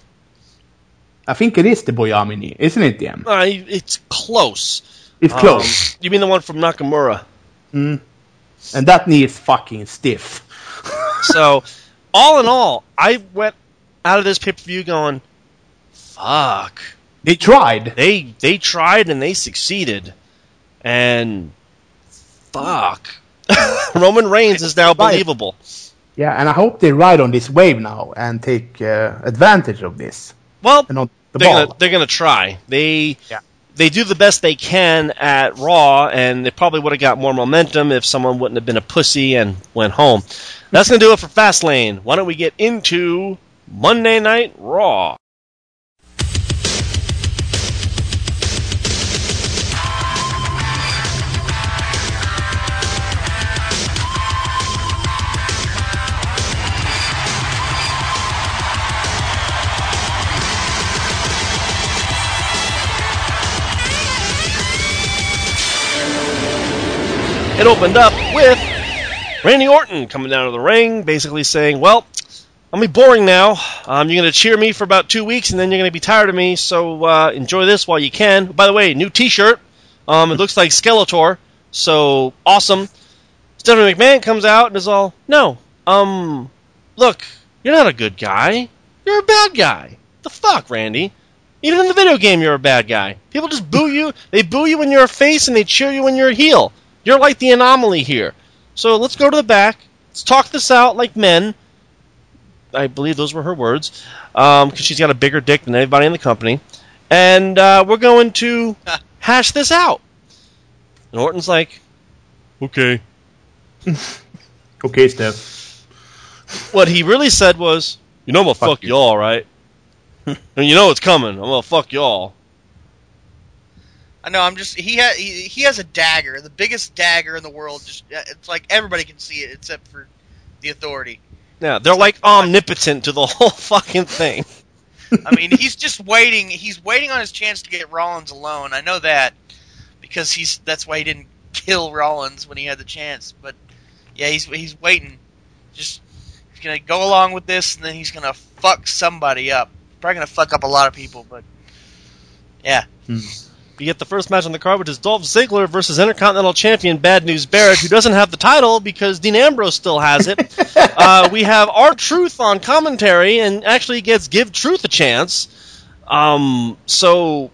I think it is the Boma Ye knee, isn't it, DM? Uh, it's close. It's Um, close. you mean the one from Nakamura? Mm. And that knee is fucking stiff. So, all in all, I went out of this pay per view going, "Fuck." They tried. They they tried and they succeeded, and fuck. Roman Reigns is now believable. Yeah, and I hope they ride on this wave now and take uh, advantage of this. Well, the they're gonna they're gonna try. They Yeah. they do the best they can at Raw, and they probably would have got more momentum if someone wouldn't have been a pussy and went home. That's gonna do it for Fastlane. Why don't we get into Monday Night Raw? It opened up with Randy Orton coming down to the ring, basically saying, "Well, I'm gonna be boring now. Um, you're gonna cheer me for about two weeks, and then you're gonna be tired of me. So uh, enjoy this while you can. By the way, new T-shirt. Um, it looks like Skeletor. So awesome. Stephanie McMahon comes out and is all, "No, um, look, you're not a good guy. You're a bad guy. The fuck, Randy." Even in the video game, you're a bad guy. People just boo you. They boo you when you're a face, and they cheer you when you're a heel. You're like the anomaly here. So let's go to the back. Let's talk this out like men. I believe those were her words, because she's got a bigger dick than anybody in the company. And uh, we're going to hash this out. And Orton's like, okay. Okay, Steph. What he really said was, you know I'm gonna fuck, Fuck you." y'all, right? and you know it's coming. I'm gonna fuck y'all. I know. I'm just he has he, he has a dagger, the biggest dagger in the world. Just uh, it's like everybody can see it except for the authority. Yeah, they're like omnipotent to the whole fucking thing. I mean, he's just waiting. He's waiting on his chance to get Rollins alone. I know that because he's that's why he didn't kill Rollins when he had the chance. But yeah, he's he's waiting. Just he's gonna go along with this, and then he's gonna fuck somebody up. Probably gonna fuck up a lot of people, but yeah. You get the first match on the card, which is Dolph Ziggler versus Intercontinental Champion Bad News Barrett, who doesn't have the title because Dean Ambrose still has it. uh, we have our Truth on commentary, and actually gets Give Truth a chance. Um, so,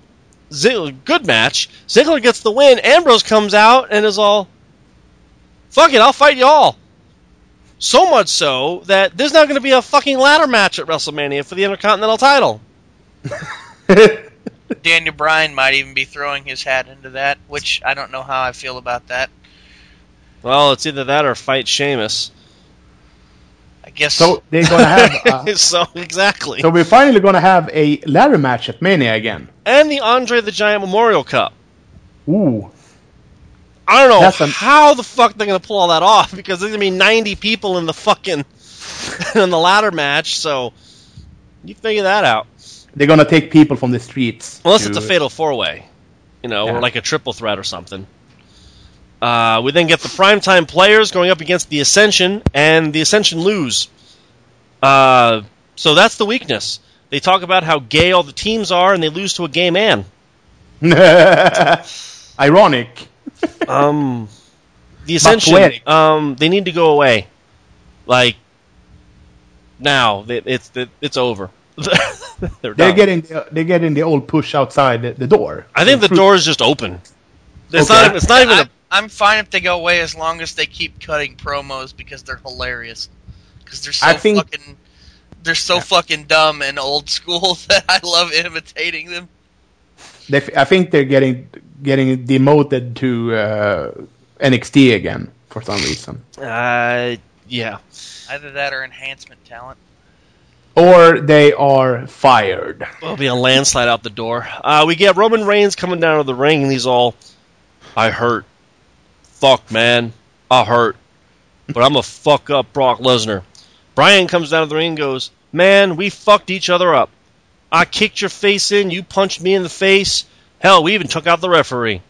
Ziggler, good match. Ziggler gets the win. Ambrose comes out and is all, "Fuck it, I'll fight y'all." So much so that there's now going to be a fucking ladder match at WrestleMania for the Intercontinental title. Daniel Bryan might even be throwing his hat into that, which I don't know how I feel about that. Well, it's either that or fight Sheamus. I guess So they're gonna have. Uh, so exactly. so we're finally gonna have a ladder match at Mania again. and the Andre the Giant Memorial Cup. Ooh. I don't know That's a- how the fuck they're gonna pull all that off because there's gonna be 90 people in the fucking in the ladder match. So you figure that out. They're gonna take people from the streets. Unless to- it's a fatal four way, you know, Yeah. or like a triple threat or something. Uh, we then get the primetime players going up against the Ascension, and the Ascension lose. Uh, so that's the weakness. They talk about how gay all the teams are, and they lose to a gay man. Ironic. Um, the Ascension, um, they need to go away. Like now, It- it's it, it's over. They're, They're getting the, they're getting the old push outside the, the door. I think the door is just open. It's Okay. not. It's not even. I'm, fine if they go away as long as they keep cutting promos because they're hilarious. Because they're so I think- fucking, they're so fucking dumb and old school that I love imitating them. They, f- I think they're getting getting demoted to uh, NXT again for some reason, uh, yeah. Either that or enhancement talent. Or they are fired. There'll be a landslide out the door. Uh, we get Roman Reigns coming down to the ring, and he's all, "I hurt. Fuck, man, I hurt, but I'm gonna fuck up Brock Lesnar." Bryan comes down to the ring and goes, "Man, we fucked each other up. I kicked your face in, you punched me in the face. Hell, we even took out the referee.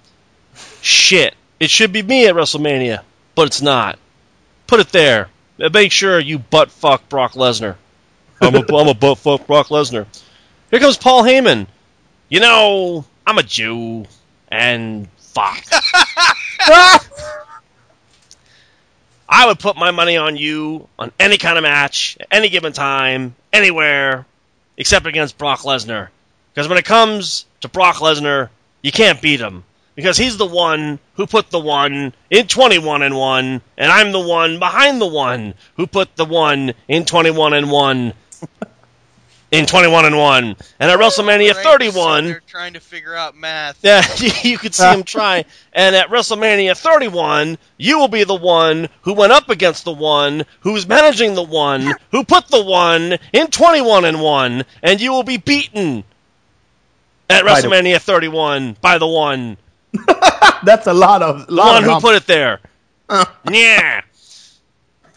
Shit, it should be me at WrestleMania, but it's not. Put it there. Make sure you butt fuck Brock Lesnar." I'm a, I'm a butt fuck Brock Lesnar. Here comes Paul Heyman. You know, I'm a Jew, and fuck. I would put my money on you on any kind of match, at any given time, anywhere, except against Brock Lesnar. Because when it comes to Brock Lesnar, you can't beat him. Because he's the one who put the one in 21 and 1, and I'm the one behind the one who put the one in 21 and 1. In 21 and 1. And at WrestleMania Right, 31. They're trying to figure out math. Yeah, you could see him try. And at WrestleMania 31, you will be the one who went up against the one who's managing the one who put the one in 21 and 1, and you will be beaten at By the- WrestleMania 31 by the one, That's a lot of the lot one of who put it there. Uh. Yeah.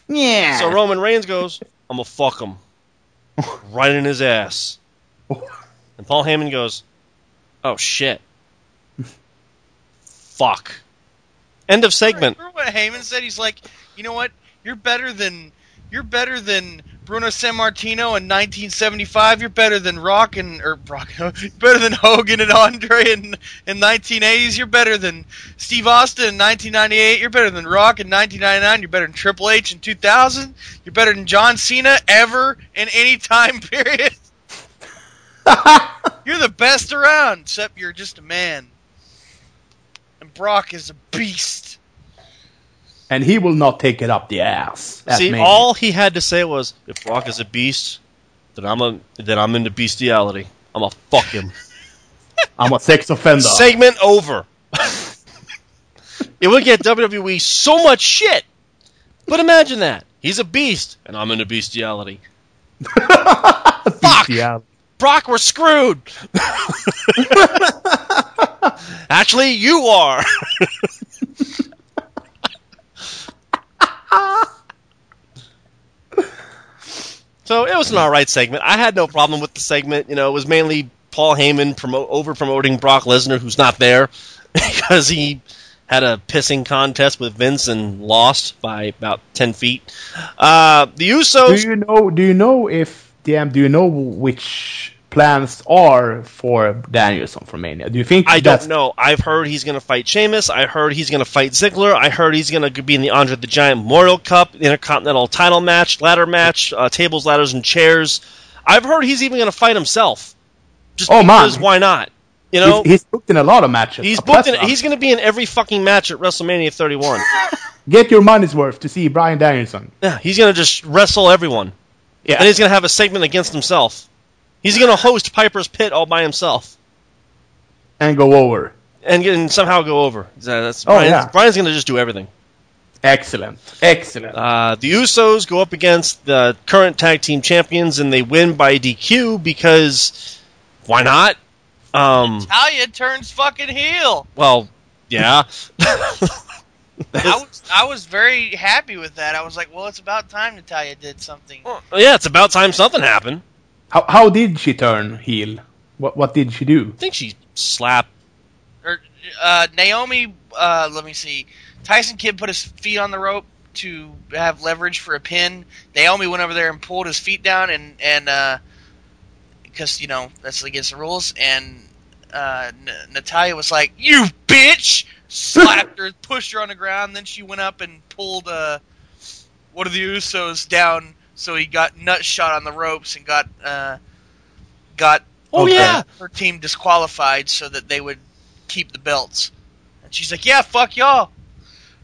yeah. So Roman Reigns goes, I'm gonna fuck him right in his ass. And Paul Heyman goes, Oh shit. Fuck. End of segment. Wait, wait, what Heyman said? He's like, you know what? You're better than you're better than Bruno Sammartino in 1975. You're better than Rock and or Rock, better than Hogan and Andre in in 1980s. You're better than Steve Austin in 1998. You're better than Rock in 1999. You're better than Triple H in 2000. You're better than John Cena ever in any time period. you're the best around, except you're just a man. And Brock is a beast. And he will not take it up the ass. See, Mania. all he had to say was, "If Brock is a beast, then I'm a then I'm into bestiality. I'm a fuck him." I'm a sex offender. Segment over. it would get WWE so much shit. But imagine that he's a beast, and I'm into bestiality. Fuck, Yeah. Brock, we're screwed. Actually, you are. so it was an all right segment. I had no problem with the segment. You know, it was mainly Paul Heyman promote over promoting Brock Lesnar, who's not there because he had a pissing contest with Vince and lost by about ten feet. Uh, the Usos. Do you know? Do you know if DM? Do you know which plans are for Danielson for Mania? Do you think I don't know. I've heard he's going to fight Sheamus. I heard he's going to fight Ziggler. I heard he's going to be in the Andre the Giant Memorial Cup, Intercontinental title match, ladder match, uh, tables, ladders, and chairs. I've heard he's even going to fight himself. Just Oh, man. because why not? You know, He's, he's booked in a lot of matches. he's booked. In, he's going to be in every fucking match at WrestleMania 31. Get your money's worth to see Bryan Danielson. yeah, he's going to just wrestle everyone, Yeah. and he's going to have a segment against himself. He's going to host Piper's Pit all by himself. and go over. And, get, and somehow go over. That's, Oh, Bryan's, yeah. Bryan's going to just do everything. Excellent. Excellent. Uh, the Usos go up against the current tag team champions and they win by DQ because why not? Um, Talia turns fucking heel. well, yeah. I was I was very happy with that. I was like, well, it's about time Natalya did something. yeah, it's about time something happened. How, how did she turn heel? What what did she do? I think she slapped. Or uh, Naomi, uh, let me see. Tyson Kidd put his feet on the rope to have leverage for a pin. Naomi went over there and pulled his feet down, and and because you know that's against the rules. And uh, N- Natalya was like, "You bitch!" Slapped her, pushed her on the ground. Then she went up and pulled uh, one of the Usos down, so he got nut shot on the ropes and got uh, got Oh Okay. yeah, her team disqualified so that they would keep the belts. And she's like, "Yeah, fuck y'all."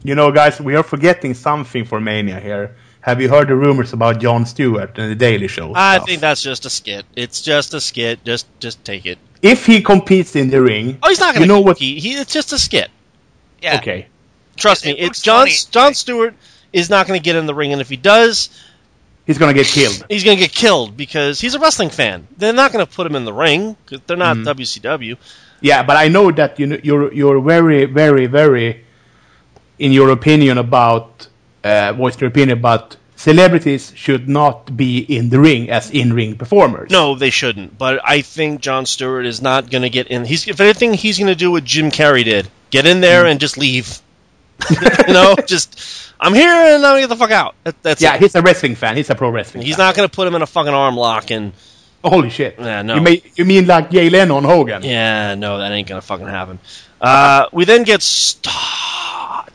You know, guys, we are forgetting something for Mania here. Have you heard the rumors about Jon Stewart and the Daily Show? I stuff? think that's just a skit. It's just a skit. Just just take it. if he competes in the ring, Oh, he's not going You to. know what- He, he, it's just a skit. Yeah. okay, Trust It- me. it It's John. funny. Jon Stewart is not going to get in the ring, and if he does, he's gonna get killed. he's going to get killed because he's a wrestling fan. They're not going to put him in the ring because they're not Mhm. WCW. Yeah, but I know that you know, you're you're very very very in your opinion about uh, voiced your opinion about celebrities should not be in the ring as in ring performers. No, they shouldn't. But I think Jon Stewart is not going to get in. He's if anything, he's going to do what Jim Carrey did: get in there and just leave. you know, just I'm here and I'm gonna get the fuck out. That, that's Yeah, it. he's a wrestling fan. He's a pro wrestling. He's fan. not to put him in a fucking arm lock and Holy shit! Yeah, no. You, may, you mean like Jay Leno and Hogan? yeah, no, that ain't gonna fucking happen. Uh, we then get Stardust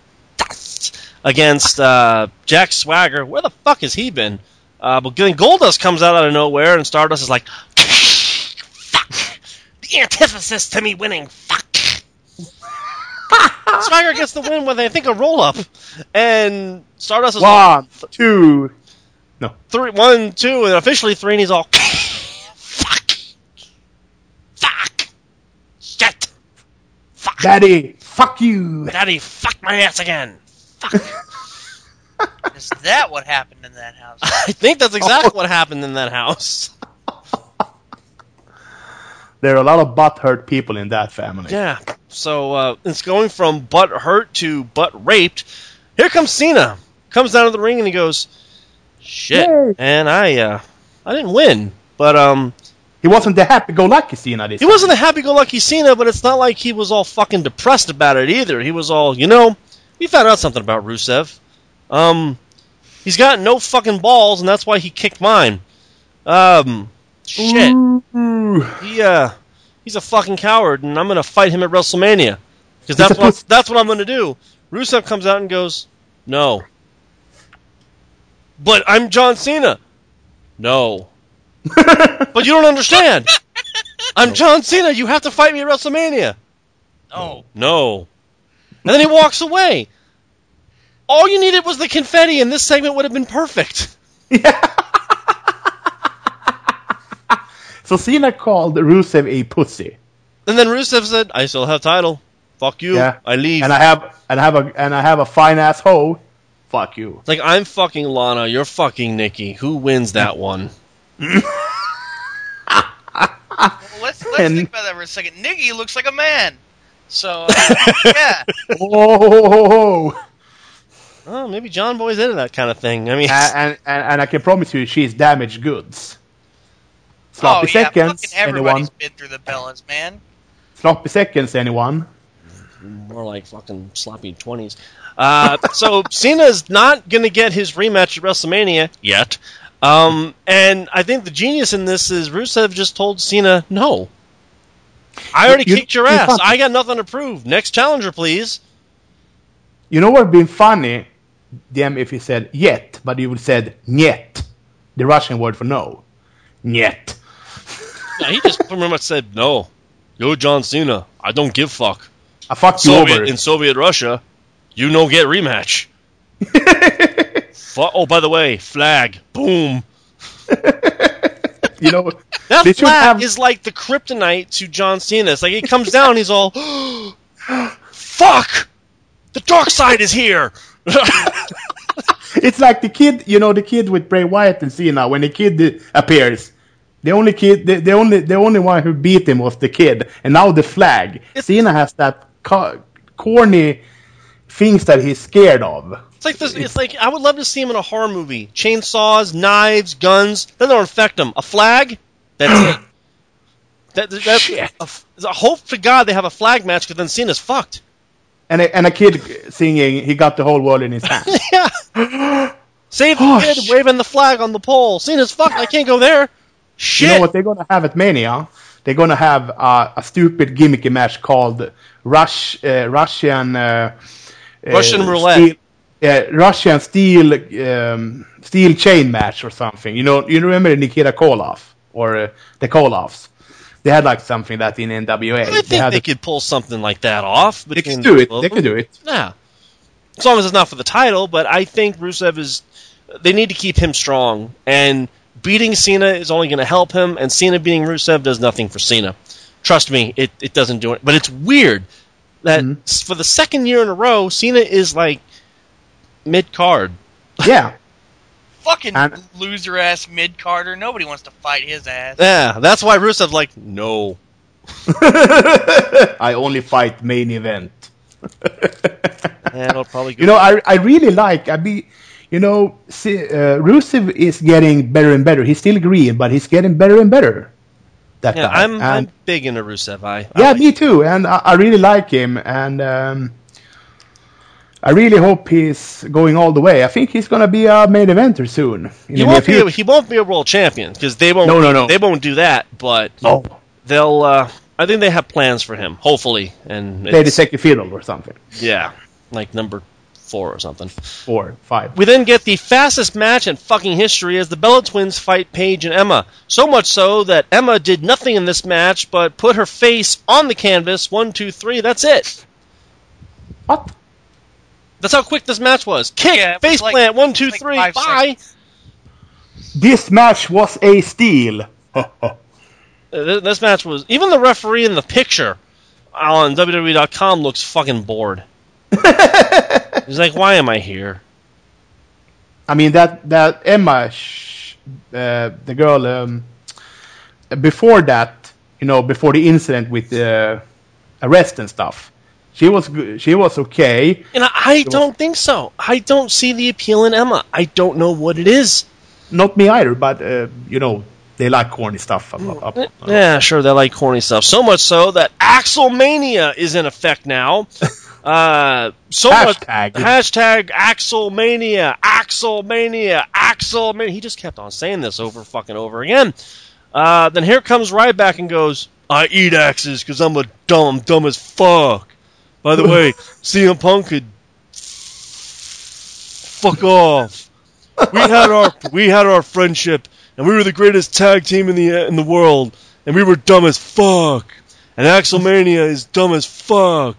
against uh, Jack Swagger. Where the fuck has he been? Uh, but then Goldust comes out out of nowhere, and Stardust is like, "Fuck, the antithesis to me winning. Fuck." Swagger gets the win with I think a roll up, and Stardust is like, One, two. three, one, two, and officially three, and he's all, fuck, fuck, shit, fuck, Daddy, fuck you. daddy, fuck my ass again. Fuck. Is that what happened in that house? I think that's exactly oh. what happened in that house. There are a lot of butthurt people in that family. Yeah. So uh, it's going from butt hurt to butt raped. Here comes Cena. Comes down to the ring and he goes, "Shit, Yay. and I, uh, I didn't win, but um, He wasn't the happy-go-lucky Cena this He wasn't a happy-go-lucky Cena, but it's not like he was all fucking depressed about it either. He was all, you know, we found out something about Rusev. Um, he's got no fucking balls, and that's why he kicked mine. Um, shit. Ooh. He uh, he's a fucking coward, and I'm gonna fight him at WrestleMania because that's what puss- that's what I'm gonna do. Rusev comes out and goes, "No." But I'm John Cena. No. but you don't understand. I'm John Cena. You have to fight me at WrestleMania. Oh, No. And then he walks away. All you needed was the confetti, and this segment would have been perfect. So Cena called Rusev a pussy. And then Rusev said, "I still have title. Fuck you. Yeah. I leave." And I have and I have a and I have a fine ass hoe. Fuck you. It's like I'm fucking Lana, you're fucking Nikki. Who wins that one? well, let's let's And- think about that for a second. Nikki looks like a man, so uh, yeah. Oh, Oh, maybe John Boy's into that kind of thing. I mean, and, and and I can promise you, she's damaged goods. Sloppy oh yeah, seconds, fucking everybody's anyone? been through the Bellas, man. Sloppy seconds, anyone? more like fucking sloppy twenties. Uh, so Cena's not gonna get his rematch at WrestleMania yet. Um, and I think the genius in this is Rusev just told Cena, "No, I already You- kicked your you ass. fuck- I got nothing to prove. Next challenger, please." You know what would been funny, them if he said yet, but he would said niet, the Russian word for no. Niet. Yeah, he just pretty much said, "No, you're John Cena. I don't give fuck." I fucked you Soviet over. in Soviet Russia, you no get rematch. Fu- oh, by the way, flag, boom. you know, That flag have- is like the kryptonite to John Cena. It's like he comes down, he's all, "Fuck, the dark side is here." it's like the kid, you know, the kid with Bray Wyatt and Cena. When the kid appears, the only kid, the, the only, the only one who beat him was the kid, and now the flag. Cena has that co- corny things that he's scared of. It's like this. It's like I would love to see him in a horror movie. Chainsaws, knives, guns. Then they'll infect him. A flag. That's it. That, that, that's Shit. a, a hope to God they have a flag match because then Cena's fucked. And a, and a kid singing, he got the whole world in his hand. yeah. Save the Oh, kid shit. waving the flag on the pole. Cena's fucked. I can't go there. Shit. You know what they're gonna have at Mania? They're gonna have uh, a stupid gimmicky match called Rush uh, Russian uh, uh, Russian roulette. Steel, uh, Russian steel um, steel chain match or something. You know, you remember Nikita Koloff or uh, the Koloffs? They had like something that in NWA. I they think they a- could pull something like that off. they could do it. They could do it. Yeah. As long as it's not for the title, but I think Rusev is. They need to keep him strong, and beating Cena is only going to help him, and Cena beating Rusev does nothing for Cena. Trust me, it, it doesn't do it. But it's weird that Mhm. for the second year in a row, Cena is like mid card. Yeah. Fucking loser ass mid Carter. Nobody wants to fight his ass. Yeah, that's why Rusev's like, no. I only fight main event. Yeah, it'll probably go. You know, I I really like. I be, you know, see, uh, Rusev is getting better and better. He's still green, but he's getting better and better. That yeah, guy. I'm, And- I'm big into Rusev. I, I yeah, like- me too. And I, I really like him, and um, I really hope he's going all the way. I think he's gonna be a main eventer soon. He won't be. A, he won't be a world champion because they won't. No, no, no. They won't do that. But No, they'll. Uh, I think they have plans for him. Hopefully, and play the second fiddle or something. yeah, like number four or something. Four, five. We then get the fastest match in fucking history as the Bella Twins fight Paige and Emma. So much so that Emma did nothing in this match but put her face on the canvas. One, two, three. That's it. What? That's how quick this match was. Kick, Yeah, it was face like- plant. One, two, like three. five Bye. This match was a steal. Uh, This match was even the referee in the picture on WWE.com looks fucking bored. He's like, "Why am I here?" I mean that that Emma, sh- uh, the girl, um, before that, you know, before the incident with the arrest and stuff, she was good. She was okay. And I, I don't think so. I don't see the appeal in Emma. I don't know what it is. Not me either, but uh, you know, they like corny stuff. Up, up, up. Yeah, sure, they like corny stuff. So much so that Axelmania is in effect now. Uh, so Hashtag. much hashtag Axelmania, Axelmania, Axelmania. He just kept on saying this over fucking over again. Uh, then here comes Ryback and goes, "I eat axes because I'm a dumb, dumb as fuck." By the way, CM Punk could fuck off. We had our we had our friendship, and we were the greatest tag team in the in the world, and we were dumb as fuck. And Axelmania is dumb as fuck.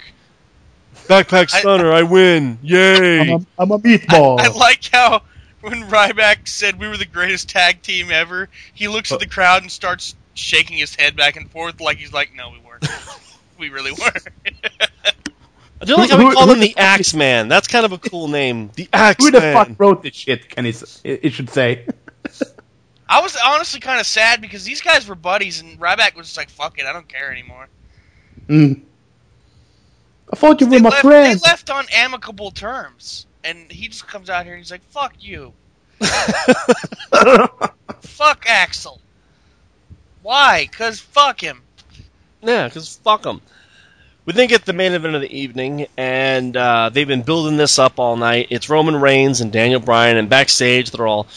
Backpack Stunner, I, win! Yay! I'm a, I'm a meatball. I like how when Ryback said we were the greatest tag team ever, he looks at the crowd and starts shaking his head back and forth like he's like, "No, we weren't. we really weren't." I do like how Who- we call him the the Axe Man. That's kind of a cool name. The Axe Man. Who the fuck wrote this shit? Can he? It it should say. I was honestly kind of sad because these guys were buddies, and Ryback was just like, "Fuck it, I don't care anymore." Mm. I thought you were my left, friend. they left on amicable terms, and he just comes out here and he's like, "Fuck you, fuck Axel." Why? Cause fuck him. Yeah, because fuck them. We then get the main event of the evening, and uh, they've been building this up all night. It's Roman Reigns and Daniel Bryan, and backstage they're all,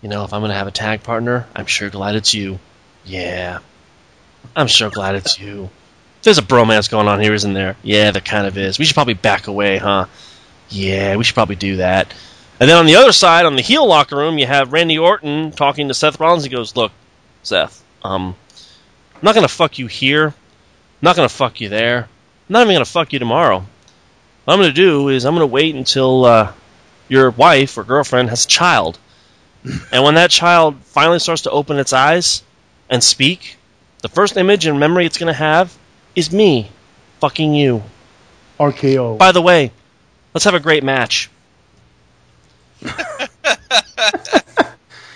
you know, if I'm going to have a tag partner, I'm sure glad it's you. Yeah, I'm sure glad it's you. There's a bromance going on here, isn't there? Yeah, there kind of is. We should probably back away, huh? Yeah, we should probably do that. And then on the other side, on the heel locker room, you have Randy Orton talking to Seth Rollins. He goes, "Look, Seth, um, I'm not gonna fuck you here. I'm not gonna fuck you there. I'm not even gonna fuck you tomorrow. What I'm gonna do is I'm gonna wait until uh, your wife or girlfriend has a child, and when that child finally starts to open its eyes and speak, the first image and memory it's gonna have is me fucking you. RKO. By the way, let's have a great match."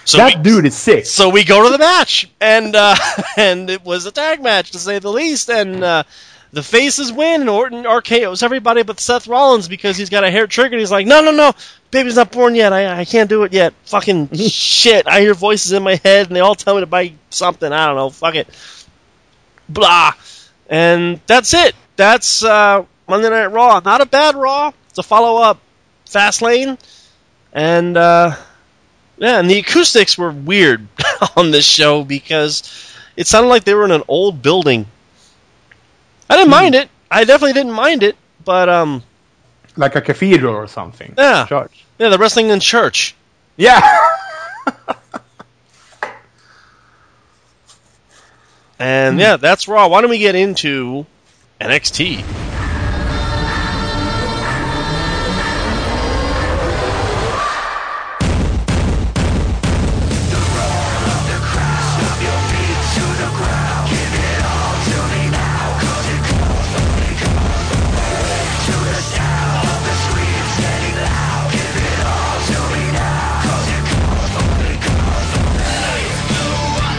so that we- dude is sick. so we go to the match, and uh, and it was a tag match to say the least. And uh, the faces win, and Orton RKO's everybody but Seth Rollins because he's got a hair trigger. And he's like, no, no, no, baby's not born yet. I, I can't do it yet. Fucking shit. I hear voices in my head, and they all tell me to buy something. I don't know. Fuck it. Blah. And that's it. That's uh, Monday Night Raw. Not a bad Raw. It's a follow up Fastlane. And uh, yeah, and the acoustics were weird on this show because it sounded like they were in an old building. I didn't mind it. I definitely didn't mind it, but um, Like a cathedral or something. Yeah. Church. yeah, the wrestling in church. Yeah. And yeah, that's Raw. Why don't we get into NXT?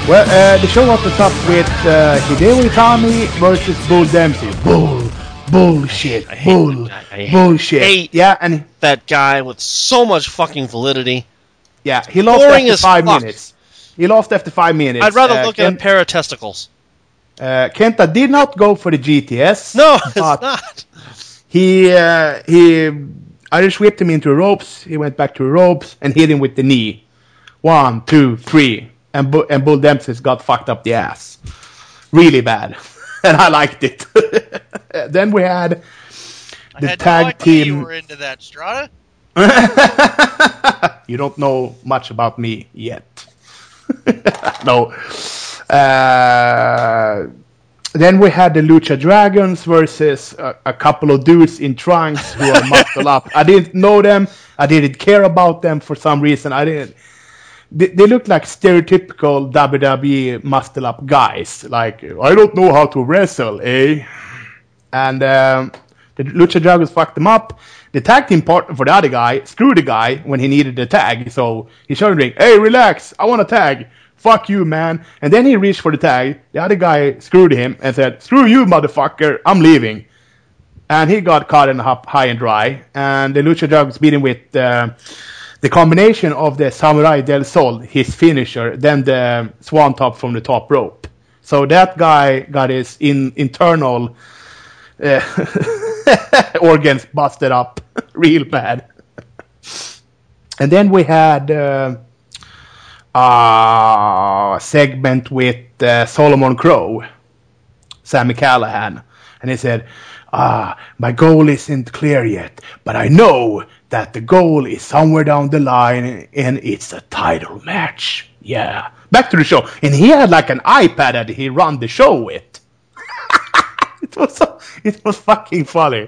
Well, uh, the show opens up with uh, Hideo Itami versus Bull Dempsey. Bull, bullshit, bull, that guy. I hate- bullshit. yeah, and That guy with so much fucking validity. yeah, he lost Boring after five fuck. minets. He lost after five minutes. I'd rather Uh, look Ken- at a pair of testicles. uh, Kenta did not go for the GTS. No, it's not. He uh, he Irish whipped him into ropes. He went back to ropes and hit him with the knee. One, two, three, and Bu- and Bull Dempsey's got fucked up the ass, really bad, and I liked it. then we had the had tag no team. you were into that, Strata. you don't know much about me yet. no. Uh, then we had the Lucha Dragons versus a, a couple of dudes in trunks who are muscle up. I didn't know them. I didn't care about them for some reason. I didn't. They, look like stereotypical WWE muscle up guys. Like I don't know how to wrestle, eh? And um, the Lucha Dragons fucked them up. The tag team partner for the other guy screwed the guy when he needed the tag. So he showed him, "Hey, relax. I want a tag. Fuck you, man." And then he reached for the tag. The other guy screwed him and said, "Screw you, motherfucker. I'm leaving." And he got caught in high and dry. And the Lucha Dragons beat him with uh, the combination of the Salida del Sol, his finisher, then the Swanton from the top rope. So that guy got his in, internal uh, organs busted up real bad. And then we had uh, a segment with uh, Solomon Crowe, Sami Callihan, and he said, "Ah, my goal isn't clear yet, but I know that the goal is somewhere down the line, and it's a title match." Yeah. Back to the show, and he had like an iPad that he run the show with. it was so, it was fucking funny.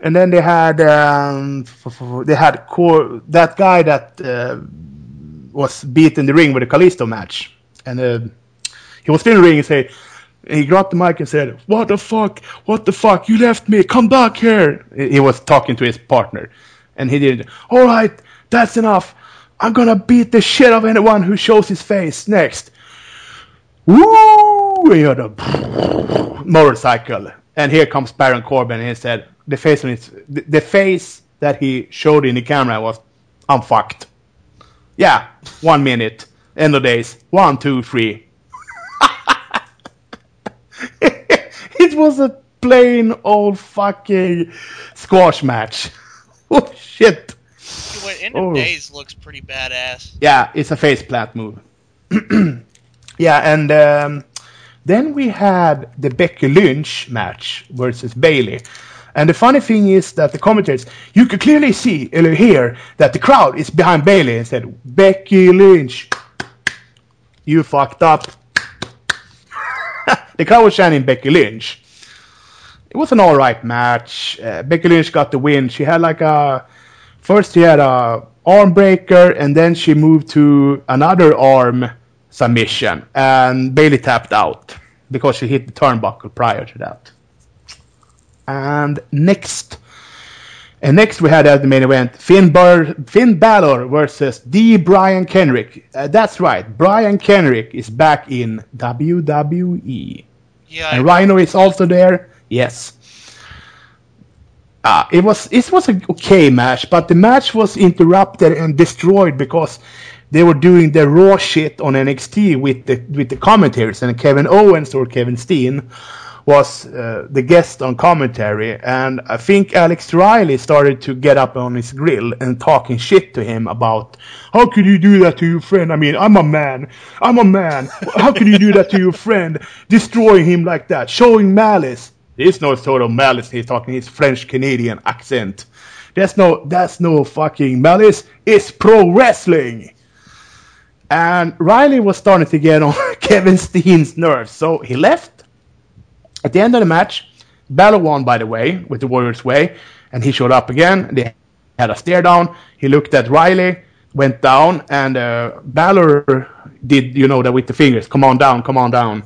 And then they had um, they had core, that guy that uh, was beat in the ring with the Kalisto match, and uh, he was still in the ring and said. He grabbed the mic and said, "What the fuck? What the fuck? You left me. Come back here." He he was talking to his partner, and he did. All right, that's enough. I'm gonna beat the shit of anyone who shows his face next. Woo! He heard a motorcycle, and here comes Baron Corbin, and he said, "The face on his, the, the face that he showed in the camera was, I'm fucked." Yeah, one minute, end of days, one, two, three. it was a plain old fucking squash match. Oh shit! End of Oh. Days looks pretty badass. Yeah, it's a face plant move. yeah, and um, then we had the Becky Lynch match versus Bayley. And the funny thing is that the commentators, you could clearly see or hear that the crowd is behind Bayley and said, Becky Lynch, you fucked up. the crowd was chanting Becky Lynch. It was an alright match. Uh, Becky Lynch got the win. She had like a First, she had a arm breaker, and then she moved to another arm submission, and Bayley tapped out because she hit the turnbuckle prior to that. And next, and next we had at the main event Finn, Bur- Finn Balor versus D. Brian Kendrick. Uh, that's right, Brian Kendrick is back in WWE. Yeah, And Rhino is also there. Yes. Uh, it was it was a okay match, but the match was interrupted and destroyed because they were doing the raw shit on NXT with the with the commentators, and Kevin Owens or Kevin Steen was uh, the guest on commentary, and I think Alex Riley started to get up on his grill and talking shit to him about how could you do that to your friend? I mean, I'm a man, I'm a man. How could you do that to your friend? Destroying him like that, showing malice. There's no sort of malice. He's talking his French Canadian accent. There's no, that's no fucking malice. It's pro wrestling. And Riley was starting to get on Kevin Steen's nerves, so he left. At the end of the match, Balor won, by the way, with the Warriors Way, and he showed up again. They had a stare down. He looked at Riley, went down, and uh, Balor did, you know, that with the fingers. Come on down, come on down.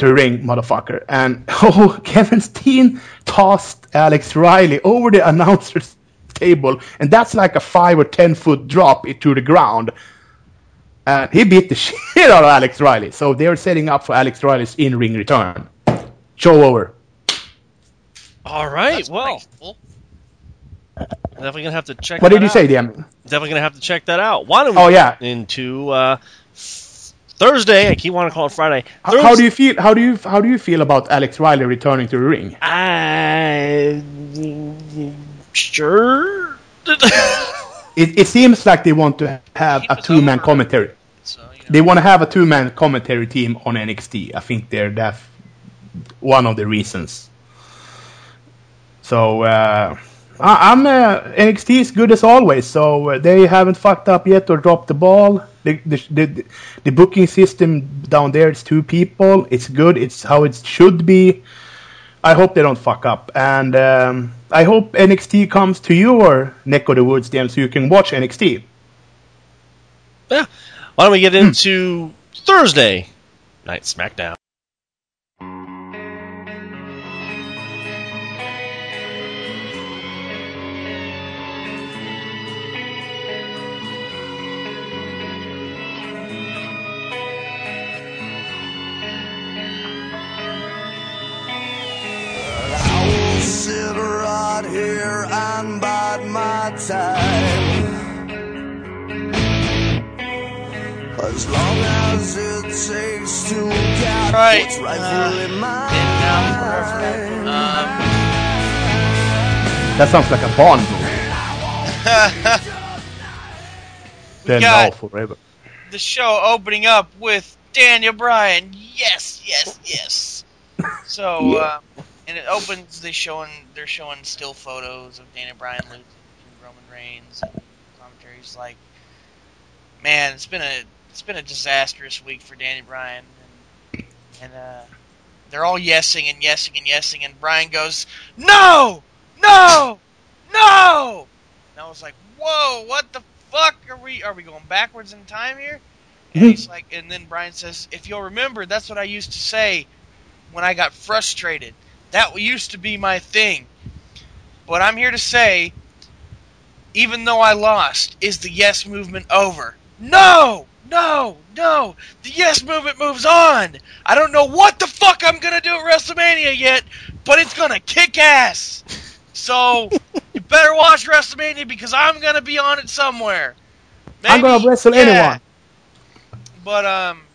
To the ring, motherfucker. And oh, Kevin Steen tossed Alex Riley over the announcer's table, and that's like a five or ten foot drop to the ground. And he beat the shit out of Alex Riley. So they're setting up for Alex Riley's in ring return. Show over. All right. that's well, pretty cool. definitely gonna have to check. What that did you out. say, DM? Definitely gonna have to check that out. Why don't we Oh, yeah. into uh, Thursday? I keep wanting to call it Friday. How, how do you feel? How do you how do you feel about Alex Riley returning to the ring? I sure. It, it seems like they want to have a two man commentary. So, you know, They want to have a two man commentary team on NXT. I think they're that one of the reasons. So uh, I, I'm uh, NXT is good as always. So uh, they haven't fucked up yet or dropped the ball. The, the, the, the booking system down there is two people. It's good. It's how it should be. I hope they don't fuck up, and um, I hope NXT comes to your neck of the woods, then, so you can watch NXT. yeah. Why don't we get into Thursday night SmackDown? My time. As long as it takes to get Right, what's uh, rightfully been down mine. Um, That sounds like a Bond movie. then got- now forever. the show opening up with Daniel Bryan. Yes, yes, yes. So, uh, and it opens. They showing they're showing still photos of Daniel Bryan losing to Roman Reigns. And commentaries like, man, it's been a it's been a disastrous week for Daniel Bryan, and, and uh, they're all yesing and yesing and yesing, and Bryan goes, "No, no, no!" And I was like, "Whoa, what the fuck are we? Are we going backwards in time here?" And he's like, and then Bryan says, "If you'll remember, that's what I used to say when I got frustrated. That used to be my thing. But I'm here to say, even though I lost, is the yes movement over? No, no, no. The yes movement moves on. I don't know what the fuck I'm gonna do at WrestleMania yet, but it's gonna kick ass. So you better watch WrestleMania because I'm gonna be on it somewhere. I'm gonna wrestle yeah. anyone. But um,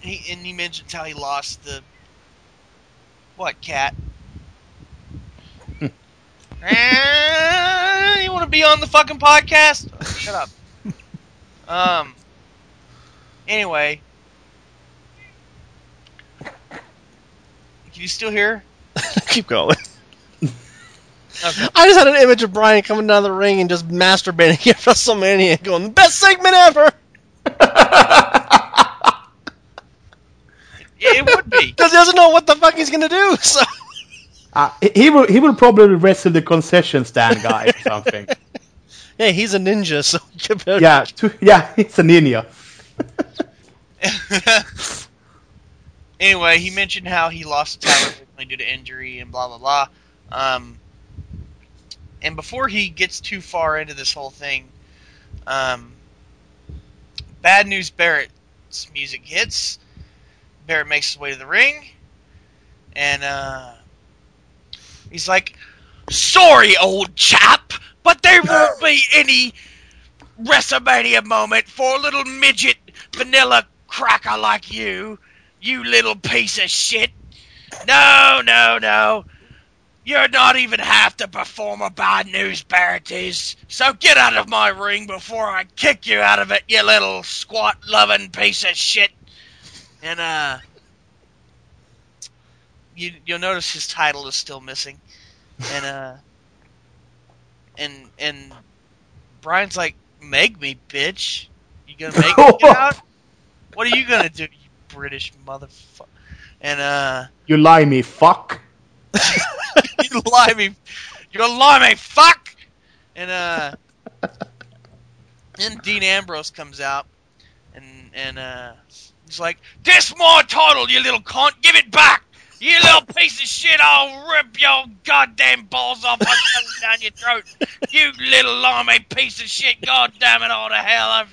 he and he mentioned how he lost the what cat. Eh, you want to be on the fucking podcast? Oh, shut up. Um. Anyway, can you still hear? Keep going. Okay. I just had an image of Bryan coming down the ring and just masturbating at WrestleMania and going, best segment ever! yeah, It would be. Because he doesn't know what the fuck he's gonna do, so. Uh, he- will he will probably wrestle the concession stand guy or something. Hey, he's a ninja, so yeah, to, yeah, it's a ninja. anyway, he mentioned how he lost the title originally due to injury and blah blah blah. Um, and before he gets too far into this whole thing, um, Bad News Barrett's music hits. Barrett makes his way to the ring, and uh, he's like, "Sorry, old chap, but there won't be any WrestleMania moment for a little midget vanilla cracker like you, you little piece of shit. No, no, no. You're not even half the performer bad news is. So get out of my ring before I kick you out of it, you little squat loving piece of shit. And uh you you'll notice his title is still missing. And uh and and Bryan's like, Make me, bitch. You gonna make me get out? What are you gonna do, you British motherfucker? And uh, You lie me, fuck. you lie me, you lie me, fuck. And uh, then Dean Ambrose comes out, and and uh, he's like, "This my title, you little cunt. Give it back." You little piece of shit, I'll rip your goddamn balls off and shove it down your throat. You little limey piece of shit, god damn it all to hell. I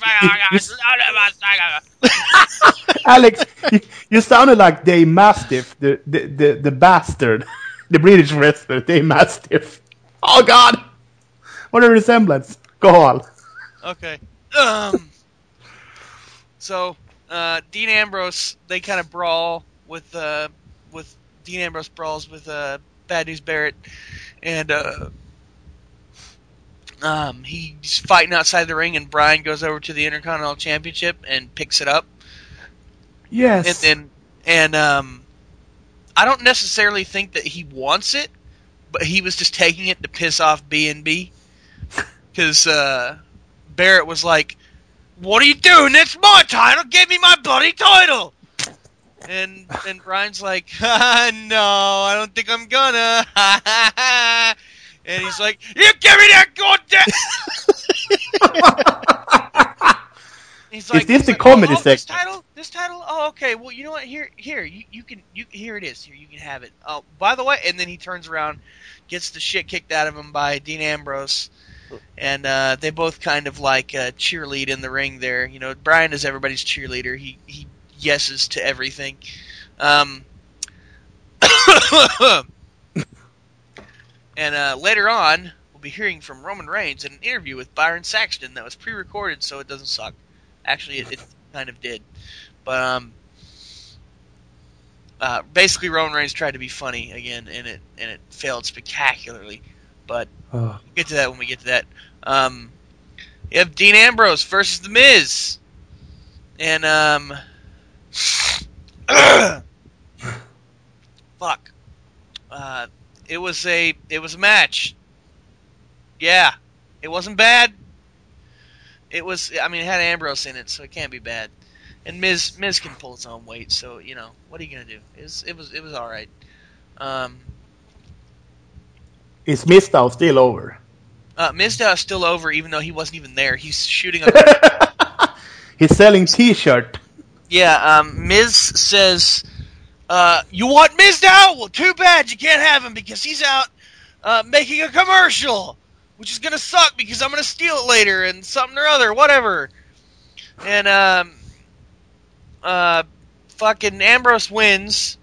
Alex, you, you sounded like Dave Mastiff, the, the, the, the bastard. The British wrestler, Dave Mastiff. Oh god! What a resemblance. Go on. Okay. Um. So, uh, Dean Ambrose, they kind of brawl with, uh, with Dean Ambrose brawls with uh, Bad News Barrett, and uh, um, he's fighting outside the ring, and Bryan goes over to the Intercontinental Championship and picks it up, Yes. and then and um, I don't necessarily think that he wants it, but he was just taking it to piss off B and B, because uh, Barrett was like, "What are you doing? It's my title. Give me my bloody title." And and Bryan's like, "No, I don't think I'm gonna." and he's like, "You give me that goddamn." He's like, this he's the like, comedy oh, This title, this title. Oh, okay. Well, you know what? Here, here, you, you can, you here it is. Here, you can have it. Oh, by the way, and then he turns around, gets the shit kicked out of him by Dean Ambrose, and uh, they both kind of like uh, cheerlead in the ring there. You know, Bryan is everybody's cheerleader. He he yeses to everything. Um, and uh, later on, we'll be hearing from Roman Reigns in an interview with Byron Saxton that was pre-recorded, so it doesn't suck. Actually, it, it kind of did, but um, uh, basically Roman Reigns tried to be funny again, and it and it failed spectacularly. But Oh. we'll get to that when we get to that. Um, you have Dean Ambrose versus The Miz, and um, fuck, uh, it was a it was a match. Yeah, it wasn't bad. It was. I mean, it had Ambrose in it, so it can't be bad. And Miz Miz can pull his own weight, so you know what are you gonna do? It was it was it was all right. Um, Is Mizdow still over? uh, Mizdow is still over, even though he wasn't even there. He's shooting a He's selling T-shirt. Yeah, um, Miz says, uh, "You want Mizdow? Well, too bad you can't have him because he's out uh, making a commercial, which is gonna suck because I'm gonna steal it later and something or other, whatever." And um, uh, fucking Ambrose wins,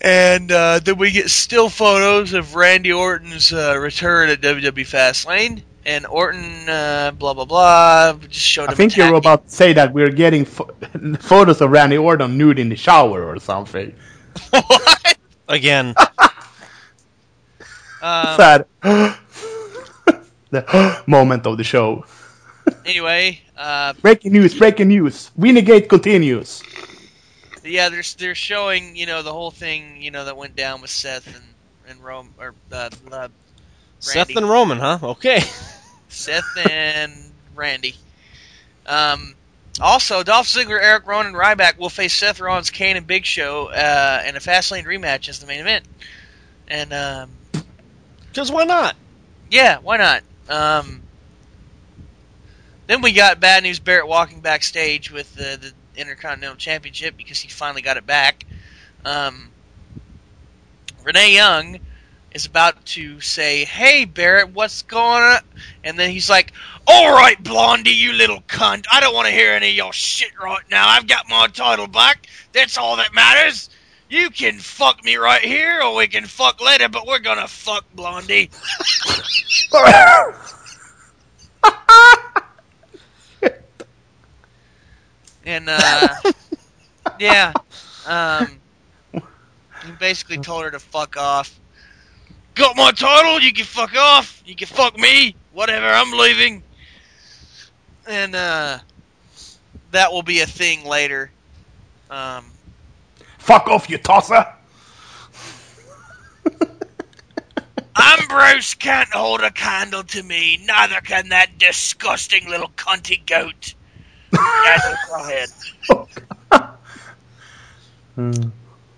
and uh, then we get still photos of Randy Orton's uh, return at WWE Fastlane. And Orton, uh, blah blah blah, just showed I him. think you're about to say that we're getting pho- photos of Randy Orton nude in the shower or something. what? Again. Um, Sad. the moment of the show. anyway, uh, Breaking news! Breaking news! Winnegate continues. yeah, they're they're showing you know the whole thing you know that went down with Seth and and Rome or uh, uh, Seth and Roman, huh? Okay. Seth and Randy. Um, also, Dolph Ziggler, Eric Rowan, and Ryback will face Seth Rollins, Kane, and Big Show uh, in a Fastlane rematch as the main event. And um, Because why not? Yeah, why not? Um, then we got Bad News Barrett walking backstage with the, the Intercontinental Championship because he finally got it back. Um, Renee Young is about to say, "Hey Barrett, what's going on?" And then he's like, "All right, Blondie, you little cunt. I don't want to hear any of your shit right now. I've got my title back. That's all that matters." You can fuck me right here, or we can fuck later, but we're gonna fuck Blondie. And uh, yeah, um, he basically told her to fuck off. Got my title, you can fuck off. You can fuck me, whatever. I'm leaving. And uh, that will be a thing later. Um, Fuck off, you tosser! Ambrose can't hold a candle to me. Neither can that disgusting little cunty goat. That's a cryhead.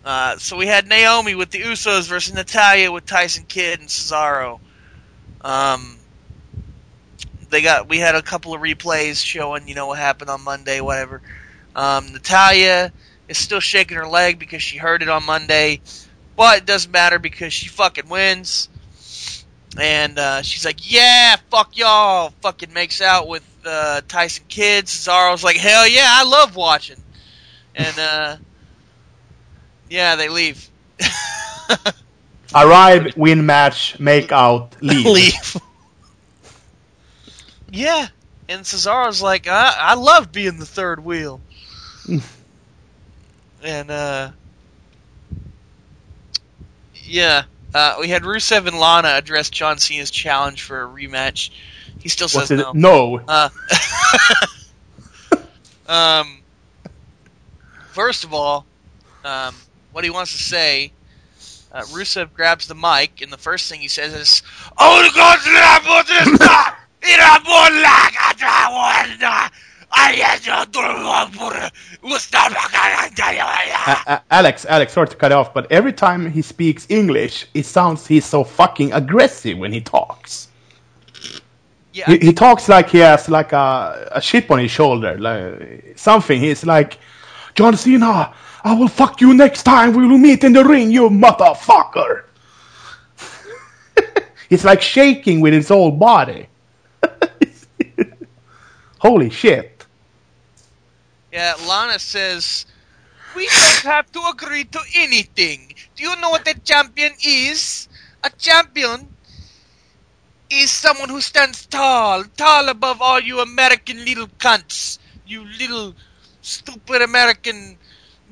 Uh, so we had Naomi with the Usos versus Natalya with Tyson Kidd and Cesaro. Um, they got we had a couple of replays showing you know what happened on Monday, whatever. Um, Natalya is still shaking her leg because she heard it on Monday, but it doesn't matter because she fucking wins. And uh, she's like, "Yeah, fuck y'all." Fucking makes out with uh, Tyson Kidd. Cesaro's like, "Hell yeah, I love watching." And uh, yeah, they leave. Arrive, win match, make out, leave. Leave. Yeah, and Cesaro's like, I, I love being the third wheel. and uh, yeah, uh, we had Rusev and Lana address John Cena's challenge for a rematch. He still says no. No. Uh, um, first of all, um, what he wants to say, uh, Rusev grabs the mic, and the first thing he says is, "Oh, the gods of in a like a dragon, I A- A- Alex, Alex, sorry to cut off, but every time he speaks English, it sounds he's so fucking aggressive when he talks. Yeah, He, he talks like he has like a, a chip on his shoulder, like something. He's like, John Cena, I will fuck you next time we will meet in the ring, you motherfucker. it's like shaking with his whole body. Holy shit. yeah. Lana says, "We don't have to agree to anything. Do you know what a champion is? A champion." Is someone who stands tall, tall above all you American little cunts, you little stupid American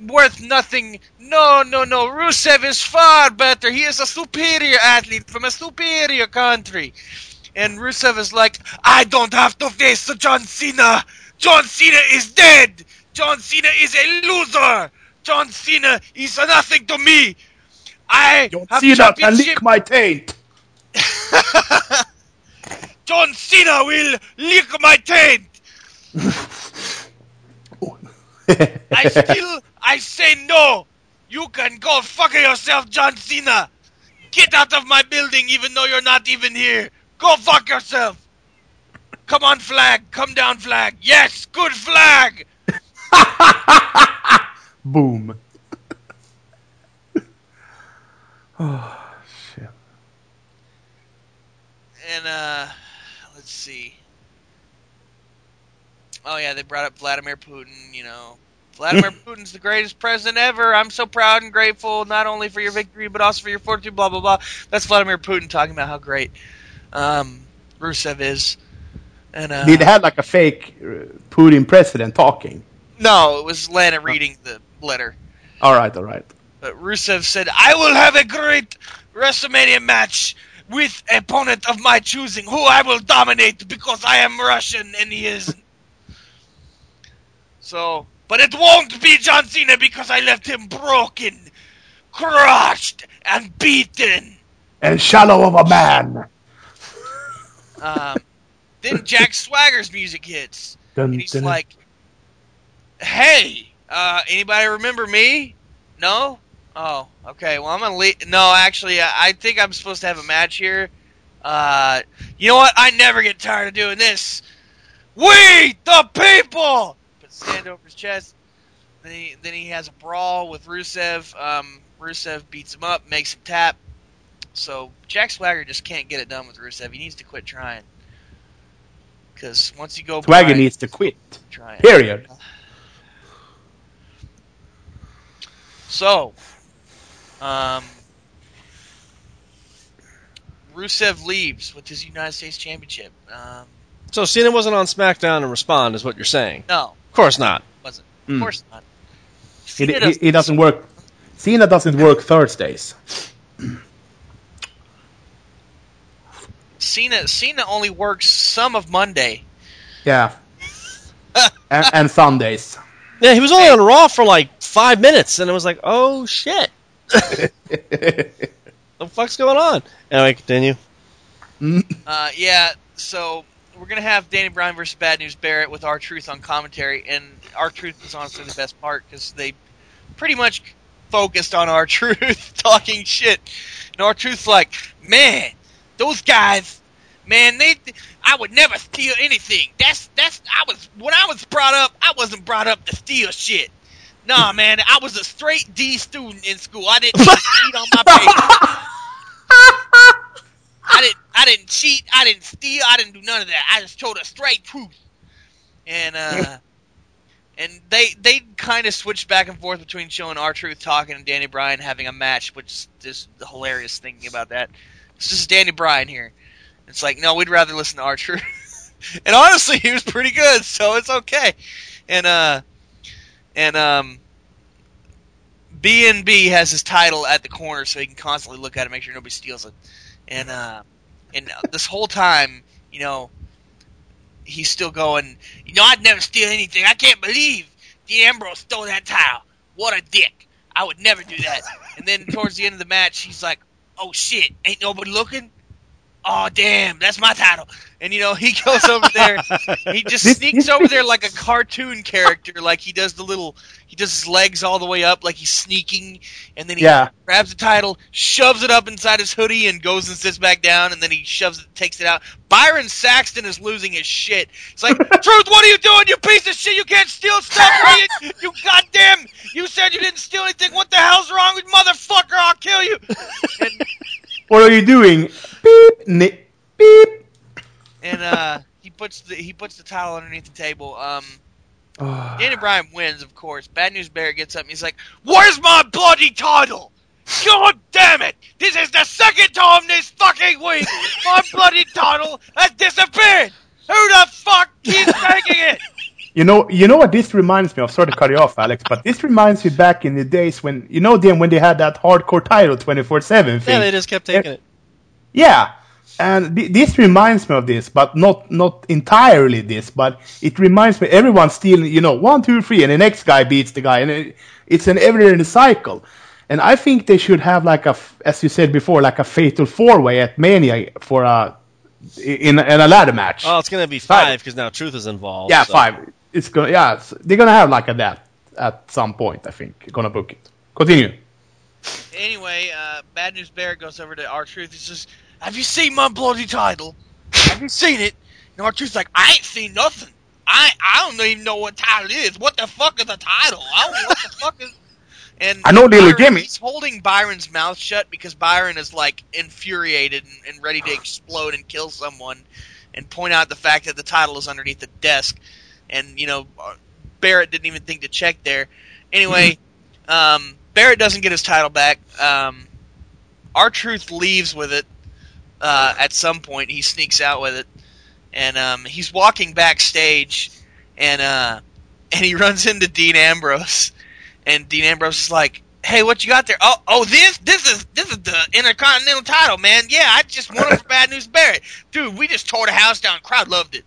worth nothing. No, no, no. Rusev is far better. He is a superior athlete from a superior country. And Rusev is like, I don't have to face John Cena. John Cena is dead. John Cena is a loser. John Cena is nothing to me. I John have Cena can lick my taint. John Cena will lick my taint. I still, I say no. You can go fuck yourself, John Cena. Get out of my building, even though you're not even here. Go fuck yourself. Come on, flag. Come down, flag. Yes, good flag. Boom. oh shit. And uh, let's see. Oh yeah, they brought up Vladimir Putin. You know, Vladimir Putin's the greatest president ever. I'm so proud and grateful, not only for your victory but also for your fortitude. Blah blah blah. That's Vladimir Putin talking about how great um, Rusev is. And uh, Did have like a fake uh, Putin president talking? no, it was Lana reading the letter. All right, all right. But Rusev said, I will have a great WrestleMania match with opponent of my choosing, who I will dominate because I am Russian and he isn't. So, but it won't be John Cena because I left him broken, crushed, and beaten. And shallow of a man. Um, then Jack Swagger's music hits. Dun, And he's dun, like, "Hey, uh, anybody remember me? No? Oh, okay. Well, I'm gonna leave. No, actually, I, I think I'm supposed to have a match here. Uh, you know what? I never get tired of doing this. We the people. Puts his hand over his chest. Then he then he has a brawl with Rusev. Um, Rusev beats him up, makes him tap. So Jack Swagger just can't get it done with Rusev. He needs to quit trying. Because once you go Swagger blind, needs to quit. trying. Period. So, um, Rusev leaves with his United States Championship. Um, So Cena wasn't on SmackDown and respond, is what you're saying? no, Of course not. wasn't. Mm. Of course not. It, Cena it, doesn't- it doesn't work. Cena doesn't work Thursdays. Cena Cena only works some of Monday. Yeah. and, and Sundays. Yeah, he was only on Raw for like five minutes, and it was like, oh shit, the fuck's going on? Anyway, continue. Uh, yeah, so we're gonna have Danny Bryan versus Bad News Barrett with R Truth on commentary, and R Truth is honestly the best part because they pretty much focused on our Truth talking shit, and R Truth's like, man, those guys, man, they, I would never steal anything. That's that's I was when I was brought up, I wasn't brought up to steal shit. Nah, man, I was a straight D student in school. I didn't cheat on my paper. I didn't I didn't cheat, I didn't steal, I didn't do none of that. I just told a straight truth. And uh and they they kind of switched back and forth between showing R Truth talking and Danny Bryan having a match, which is just hilarious thinking about that. This is Danny Bryan here. It's like, no, we'd rather listen to R Truth. and honestly, he was pretty good, so it's okay. And uh and um B and B has his title at the corner, so he can constantly look at it, and make sure nobody steals it. And uh, and this whole time, you know, he's still going. You know, I'd never steal anything. I can't believe Dean Ambrose stole that title. What a dick! I would never do that. And then towards the end of the match, he's like, "Oh shit, ain't nobody looking." Oh damn, that's my title. And you know, he goes over there. He just sneaks over there like a cartoon character, like he does the little. He does his legs all the way up, like he's sneaking, and then he Yeah. grabs the title, shoves it up inside his hoodie, and goes and sits back down, and then he shoves it, takes it out. Byron Saxton is losing his shit. It's like, Truth, what are you doing, you piece of shit? You can't steal stuff, you, you goddamn! You said you didn't steal anything. What the hell's wrong with motherfucker? I'll kill you. And, What are you doing? Beep, ni- beep. and uh, he puts the he puts the title underneath the table. Um, Oh, Danny Bryan wins, of course. Bad News Bear gets up and he's like, Where's my bloody title? God damn it! This is the second time this fucking week my bloody title has disappeared! Who the fuck keeps taking it? You know, you know what this reminds me of. Sorry to cut you off, Alex, but this reminds me back in the days when you know then when they had that hardcore title twenty four seven thing. Yeah, they just kept taking it. Yeah, and th- this reminds me of this, but not not entirely this, but it reminds me everyone's stealing. You know, one, two, three, and the next guy beats the guy, and it, it's an ever-ending cycle. And I think they should have like a, as you said before, like a fatal four-way at Mania for a in, in a ladder match. Oh, it's gonna be five because now Truth is involved. yeah, so- five. It's gonna yeah, they're gonna have like a that at some point. I think gonna book it. Continue. Anyway, uh, Bad News Bear goes over to R Truth. He says, "Have you seen my bloody title? Have you seen it?" And R Truth's like, "I ain't seen nothing. I I don't even know what title is. What the fuck is a title? I don't know what the fuck is." And I know Little Byron- Jimmy. He's holding Byron's mouth shut because Byron is like infuriated and, and ready to explode and kill someone, and point out the fact that the title is underneath the desk, and you know Barrett didn't even think to check there. Anyway, um, Barrett doesn't get his title back. Um, R Truth leaves with it. Uh, at some point, he sneaks out with it, and um, he's walking backstage, and uh, and he runs into Dean Ambrose, and Dean Ambrose is like, "Hey, what you got there? Oh, oh, this, this is this is the Intercontinental title, man. Yeah, I just won it for Bad News Barrett, dude. We just tore the house down. Crowd loved it."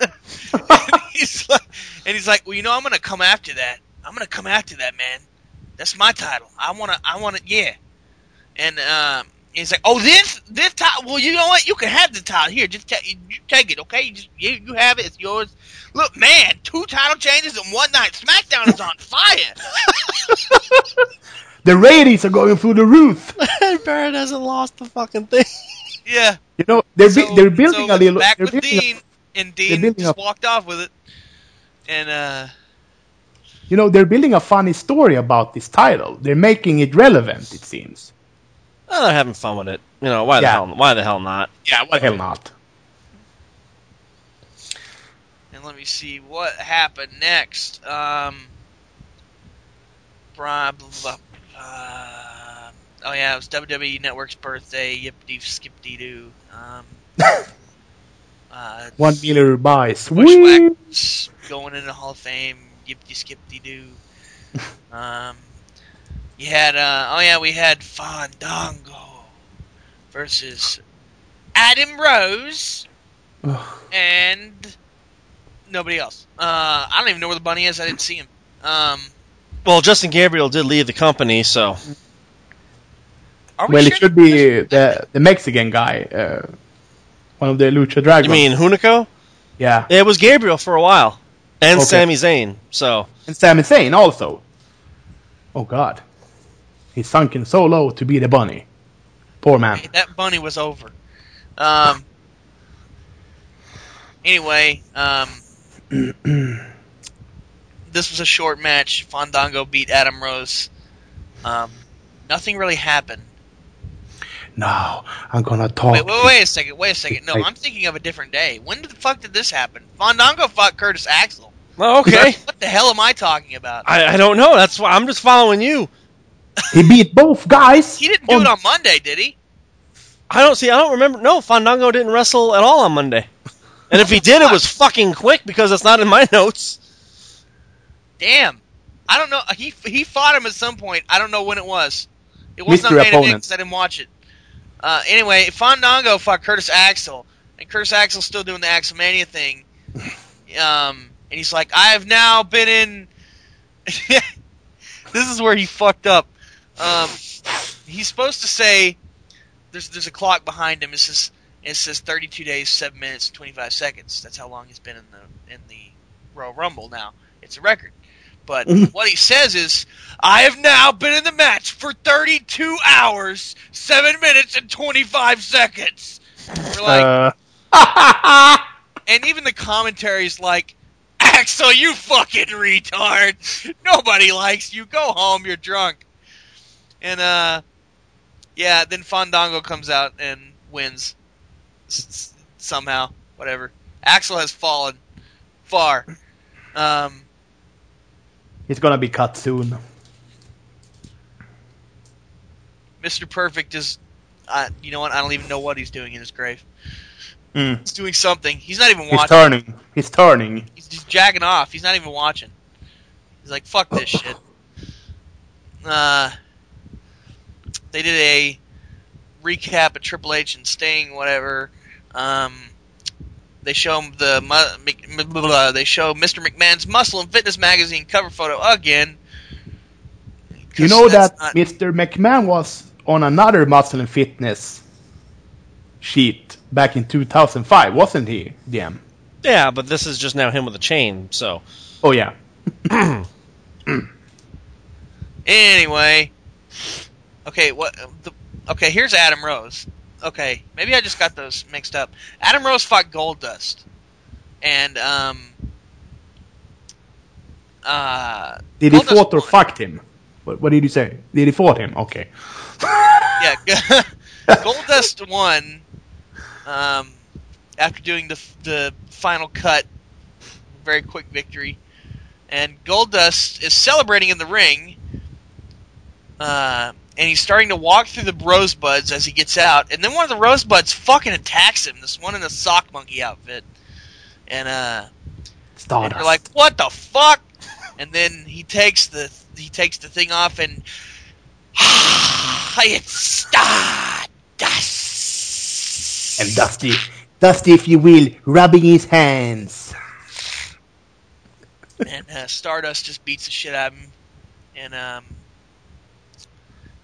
and he's like, and he's like, well, you know, I'm gonna come after that. I'm gonna come after that, man. That's my title. I wanna, I wanna, yeah. And um, he's like, oh, this, this title. Well, you know what? You can have the title here. Just ta- you take it, okay? You, just, you, you have it. It's yours. Look, man, two title changes in one night. SmackDown is on fire. The ratings are going through the roof. Barrett hasn't lost the fucking thing. Yeah. You know, they're So- bu- they're building so a little. Back they're with building a- Dean, and Dean just a- walked off with it. And uh, you know, they're building a funny story about this title. They're making it relevant. It seems. Oh, they're having fun with it. You know why the Yeah. hell? Why the hell not? Yeah, what hell not? And let me see what happened next. Um, blah, blah, blah, uh, oh yeah, it was WWE Network's birthday. Yippity skippity doo. Um, uh, One Miller by Sweet. Going into the Hall of Fame. Yippity skippity doo. Um, you had uh, oh yeah, we had Fandango versus Adam Rose and nobody else. Uh, I don't even know where the bunny is. I didn't see him. Um, Well, Justin Gabriel did leave the company, so we Well, sure it should be the the Mexican guy, uh, one of the Lucha Dragons. you mean Hunico? Yeah, It was Gabriel for a while, and Okay. Sami Zayn. So and Sami Zayn also. Oh God, he's sunken so low to be the bunny. Poor man. that bunny was over. Um. Anyway, um, this was a short match. Fandango beat Adam Rose. Um, nothing really happened. No, I'm gonna talk. Wait, wait, wait a second. Wait a second. No, I'm thinking of a different day. When the fuck did this happen? Fandango fought Curtis Axel. well, okay. What the hell am I talking about? I, I don't know. That's why I'm just following you. He beat both guys. He didn't do it on Monday, did he? I don't see. I don't remember. No, Fandango didn't wrestle at all on Monday. And if he did, it was fucking quick because it's not in my notes. Damn. I don't know. He he fought him at some point. I don't know when it was. It wasn't Mystery on main event opponent. 'cause I didn't watch it. Uh, anyway, Fandango fought Curtis Axel, and Curtis Axel's still doing the Axelmania thing. Um, and he's like, I have now been in. this is where he fucked up. Um, he's supposed to say, there's there's a clock behind him. It says it says 32 days, seven minutes, 25 seconds. That's how long he's been in the in the Royal Rumble. Now it's a record. But what he says is, I have now been in the match for 32 hours, 7 minutes, and 25 seconds. We're like, Uh, and even the commentary's like, Axel, you fucking retard. Nobody likes you. Go home, you're drunk. And, uh, yeah, then Fandango comes out and wins. S- s- somehow. Whatever. Axel has fallen far. Um, he's gonna be cut soon. Mr. Perfect is, uh, you know what? I don't even know what he's doing in his grave. Mm. He's doing something. He's not even watching. He's turning. He's turning. He's just jacking off. He's not even watching. He's like, fuck this shit. Uh, they did a recap of Triple H and Sting, whatever. Um, they show him the mu- blah, blah, blah. they show Mr. McMahon's Muscle and Fitness magazine cover photo again. You know that not- Mr. McMahon was on another muscle and fitness sheet back in 2005, wasn't he, DM? Yeah, but this is just now him with a chain. So Oh yeah. Anyway, okay, what? The, okay, here's Adam Rose. Okay, maybe I just got those mixed up. Adam Rose fought Goldust, and um, uh, Did he fought or won. fucked him? What, what did you say? Did he fought him? Okay. Yeah, Goldust won. Um, after doing the the final cut, very quick victory, and Goldust is celebrating in the ring. Uh, and he's starting to walk through the rosebuds as he gets out, and then one of the rosebuds fucking attacks him. This one in the sock monkey outfit, and uh, and Stardust. you're like, "What the fuck?" And then he takes the he takes the thing off, and it's Stardust. and Dusty, Dusty, if you will, rubbing his hands. and uh, Stardust just beats the shit out of him. And um,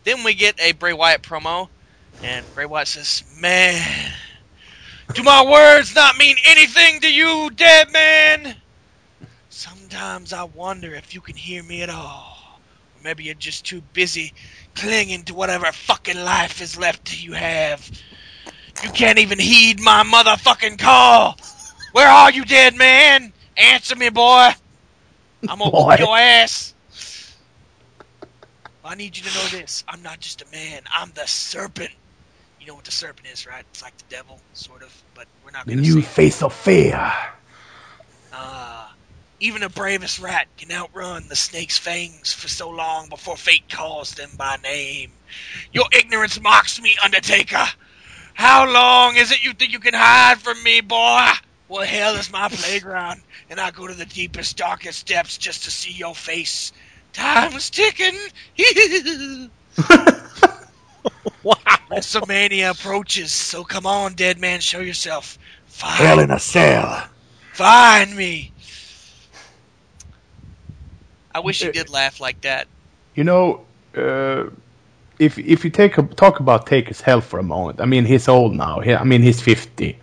then we get a Bray Wyatt promo, and Bray Wyatt says, "Man, do my words not mean anything to you, dead man? Sometimes I wonder if you can hear me at all. Or maybe you're just too busy clinging to whatever fucking life is left you have. You can't even heed my motherfucking call. Where are you, dead man? Answer me, boy." I'm gonna Boy. whoop your ass. I need you to know this. I'm not just a man. I'm the serpent. You know what the serpent is, right? It's like the devil, sort of, but we're not The gonna new face of fear. Uh, even the bravest rat can outrun the snake's fangs for so long before fate calls them by name. Your ignorance mocks me, Undertaker. How long is it you think you can hide from me, boy? Well, hell is my playground, and I go to the deepest, darkest depths just to see your face. Time's ticking. wow. WrestleMania approaches, so come on, dead man, show yourself. Hell in a cell. find me. I wish he did laugh like that. You know, uh, if if you take a, talk about Taker's health for a moment, I mean he's old now. He, I mean he's fifty.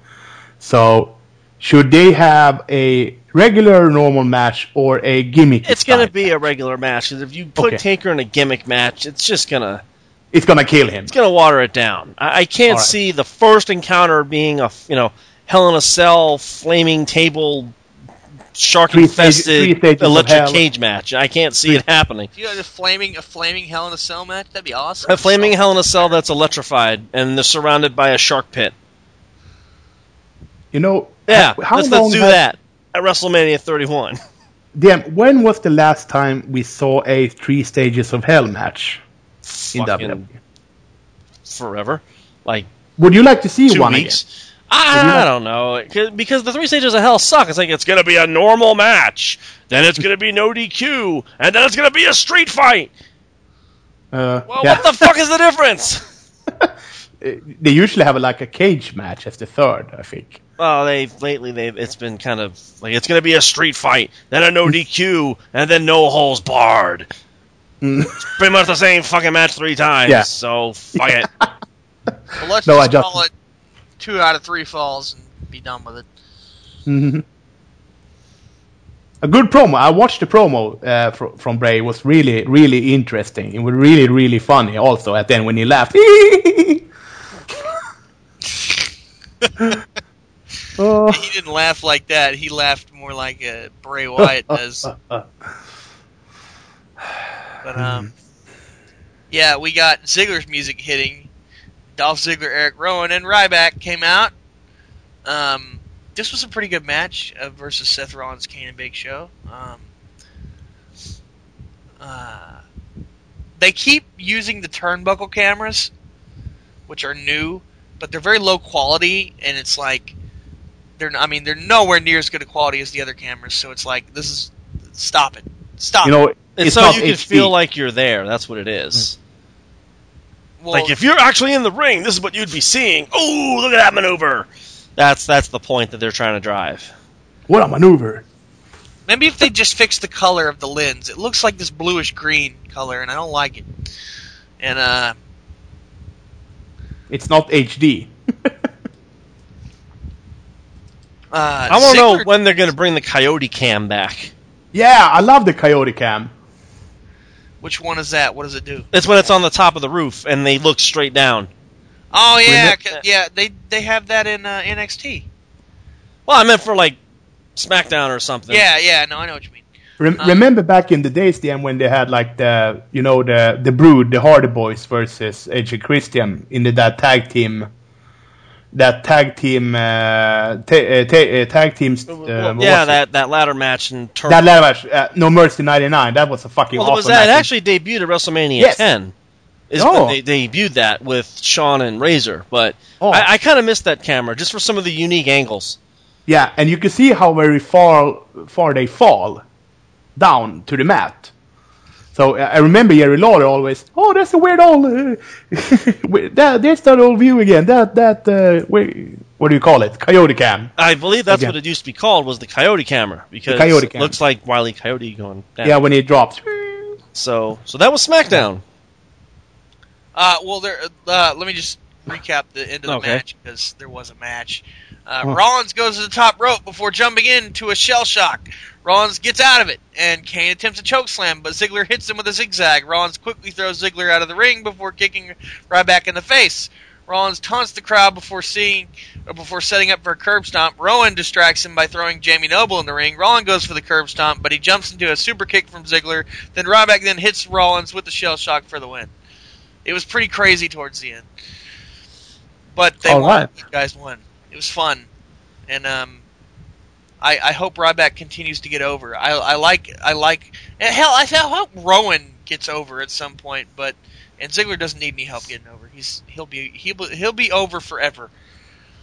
So should they have a regular normal match or a gimmick? It's gonna style? be a regular match. 'cause if you put Okay. Taker in a gimmick match, it's just gonna It's gonna kill him. it's gonna water it down. I, I can't All right. see the first encounter being a you know Hell in a Cell flaming table shark Three stages- three infested electric cage match. I can't see it happening. You had a flaming, a flaming Hell in a Cell match, that'd be awesome. A flaming Hell in a Cell that's electrified and they're surrounded by a shark pit. You know, Yeah, how let's, long let's do has- that at WrestleMania 31. Damn, when was the last time we saw a three stages of hell match in Fucking WWE? forever, like Would you like to see two one weeks. You I, I don't know because the three stages of hell suck. It's like it's gonna be a normal match, then it's gonna be no DQ, and then it's gonna be a street fight. Uh, Well, yeah. what the fuck is the difference? they usually have like a cage match as the third, I think. Well, they've lately they've it's been kind of like it's gonna be a street fight, then a no DQ, and then no holes barred. Mm. It's pretty much the same fucking match three times. Yeah. So fuck it. Well, let's No, I just just- call it two out of three falls and be done with it. Mhm. A good promo. I watched the promo uh, fr- from Bray. It was really, really interesting. It was really, really funny. Also, at the end when he laughed. oh, He didn't laugh like that. He laughed more like uh, Bray Wyatt does. But um, yeah, we got Ziggler's music hitting. Dolph Ziggler, Eric Rowan, and Ryback came out. Um, this was a pretty good match uh, versus Seth Rollins, Kane and Big Show. Um, uh, they keep using the turnbuckle cameras, which are new, but they're very low quality, and it's like they're I mean they're nowhere near as good a quality as the other cameras. So it's like this is stop it, stop. You know, it. It's, it's so you can HD. feel like you're there. That's what it is. Well, Like if you're actually in the ring, this is what you'd be seeing. Oh, look at that maneuver. That's that's the point that they're trying to drive. What a maneuver! maybe if they just fix the color of the lens, it looks like this bluish green color, and I don't like it. And uh, It's not HD. Uh I want to know when they're going to bring the Coyote Cam back. yeah, I love the Coyote Cam. which one is that? What does it do? It's when it's on the top of the roof and they look straight down. Oh yeah, yeah. They they have that in uh, NXT. Well, I meant for like SmackDown or something. Yeah, yeah. No, I know what you mean. Rem- Uh. remember back in the days, then when they had like the you know the the Brood, the Hardy Boys versus Edge and Christian in the, that tag team, that tag team, uh, ta- uh, ta- uh, tag teams. Uh, yeah, it? that, that ladder match in turn. that ladder match, uh, No Mercy '99. That was a fucking well, awesome was that. It match. actually debuted at WrestleMania Yes. 10. Is Oh. when they debuted that with Shawn and Razor, but Oh. I, I kind of missed that camera just for some of the unique angles. Yeah, and you can see how very far far they fall down to the mat. So I remember Jerry Lawler always, oh, that's a weird old, uh, that, there's that old view again. That that uh, wait, what do you call it? Coyote cam. I believe that's Again. what it used to be called was the Coyote camera because Coyote it cam. looks like Wiley Coyote going down. Yeah, when he drops. So so that was SmackDown. Uh, well, there. Uh, let me just recap the end of the Okay. match because there was a match. Uh, Rollins goes to the top rope before jumping into a shell shock. Rollins gets out of it, and Kane attempts a choke slam, but Ziggler hits him with a zigzag. Rollins quickly throws Ziggler out of the ring before kicking Ryback in the face. Rollins taunts the crowd before seeing before setting up for a curb stomp. Rowan distracts him by throwing Jamie Noble in the ring. Rollins goes for the curb stomp, but he jumps into a super kick from Ziggler. Then Ryback then hits Rollins with the shell shock for the win. It was pretty crazy towards the end, but they All won. right. Guys won. It was fun, and um, I, I hope Ryback continues to get over. I, I like I like eh, hell I, I hope Rowan gets over at some point, but and Ziggler doesn't need any help getting over. He's he'll be he'll he'll be over forever.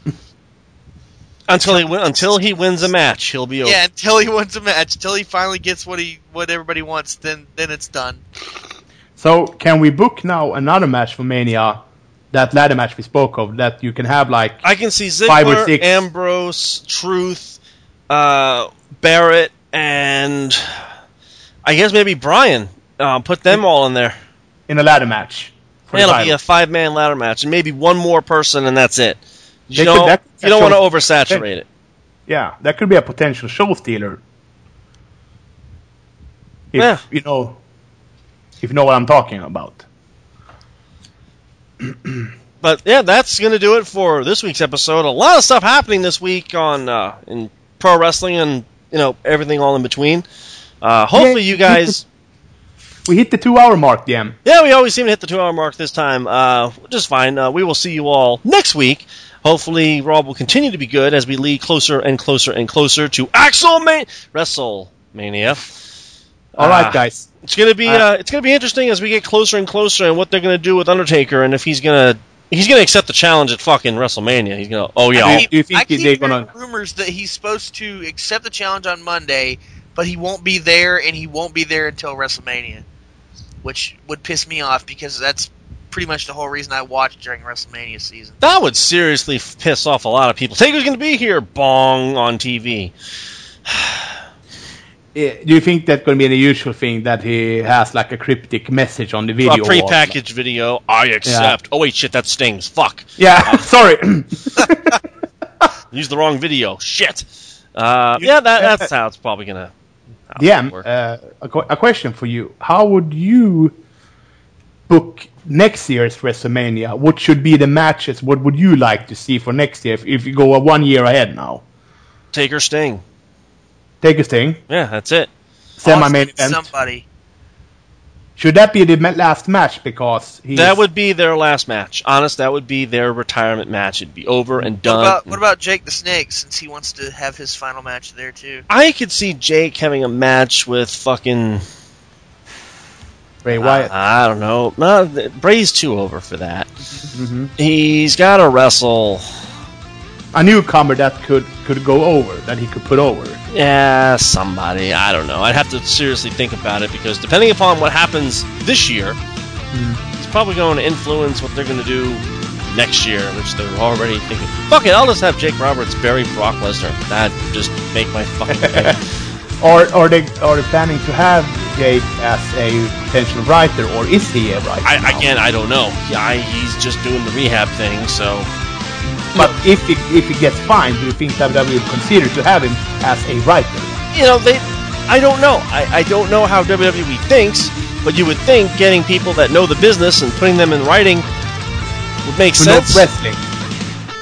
Until he until he wins a match, he'll be over. Yeah, until he wins a match, until he finally gets what he what everybody wants, then then it's done. So can we book now another match for Mania? That ladder match we spoke of, that you can have like I can see Five or Ziggler, six. Ambrose, Truth, uh, Barrett, and I guess maybe Brian. Uh, put them all in there. in a ladder match. It'll be a five man ladder match, and maybe one more person, and that's it. You They could- that- you don't want to oversaturate it. Yeah, that could be a potential show stealer. If Yeah. you know, if you know what I'm talking about. But yeah, that's going to do it for this week's episode. A lot of stuff happening this week on uh, in pro wrestling and you know everything all in between. Uh, hopefully, Yeah, you guys. We hit the two-hour mark, DM. Yeah, we always seem to hit the two-hour mark this time. Uh, just fine. Uh, we will see you all next week. Hopefully, Rob will continue to be good as we lead closer and closer and closer to Axel Man- WrestleMania. All right, Ah. guys. It's gonna be Uh, uh, it's gonna be interesting as we get closer and closer, and what they're gonna do with Undertaker, and if he's gonna he's gonna accept the challenge at fucking WrestleMania. He's gonna oh yeah, I I'll- keep- do you think I keep they're hearing gonna- rumors that he's supposed to accept the challenge on Monday, but he won't be there, and he won't be there until WrestleMania, which would piss me off because that's pretty much the whole reason I watched during WrestleMania season. that would seriously piss off a lot of people. Taker's gonna be here, bong on TV. Do you think that's going to be the usual thing that he has like a cryptic message on the video? A wall? prepackaged video. I accept. Oh wait, shit, that stings. Fuck. Yeah, sorry. Use the wrong video. Shit. Uh, yeah, that, that's how it's probably gonna. how it's DM, gonna work. uh, a, que- a question for you. How would you book next year's WrestleMania? What should be the matches? What would you like to see for next year if, if you go a one year ahead now? Taker Sting. Take a thing. Yeah, that's it. Semi main event. Somebody. Should that be the last match because he's, That would be their last match. Honest, that would be their retirement match. It'd be over and What done. about what about Jake the Snake since he wants to have his final match there too? I could see Jake having a match with fucking. Bray Wyatt. I don't know. No, Bray's too over for that. Mhm. He's got to wrestle. a newcomer that could could go over, that he could put over? Yeah, somebody. I don't know. I'd have to seriously think about it because depending upon what happens this year, hmm. it's probably going to influence what they're going to do next year, which they're already thinking. Fuck it, I'll just have Jake Roberts bury Brock Lesnar. That just make my fucking. Or are they are they planning to have Jake as a potential writer, or is he a writer? I, again, I don't know. Yeah, I, he's just doing the rehab thing, so But if he, if he gets fined, do you think WWE would consider to have him as a writer? you know they. I don't know. I, I don't know how WWE thinks, but you would think getting people that know the business and putting them in writing would make Who sense. wrestling?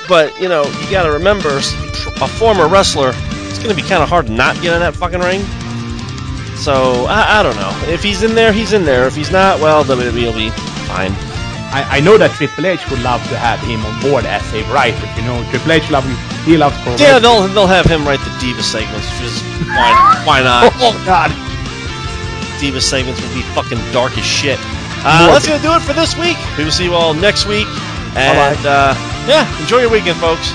But you know, you got to remember, a former wrestler, it's going to be kind of hard to not get in that fucking ring. So I, I don't know. If he's in there, he's in there. If he's not, well, WWE will be fine. I, I know that Triple H would love to have him on board as a writer. You know, Triple H love he loves pro Yeah, they'll they'll have him write the diva segments. Just why why not? Oh God! diva segments will be fucking dark as shit. Uh, that's gonna do it for this week. We will see you all next week. And uh, yeah, enjoy your weekend, folks.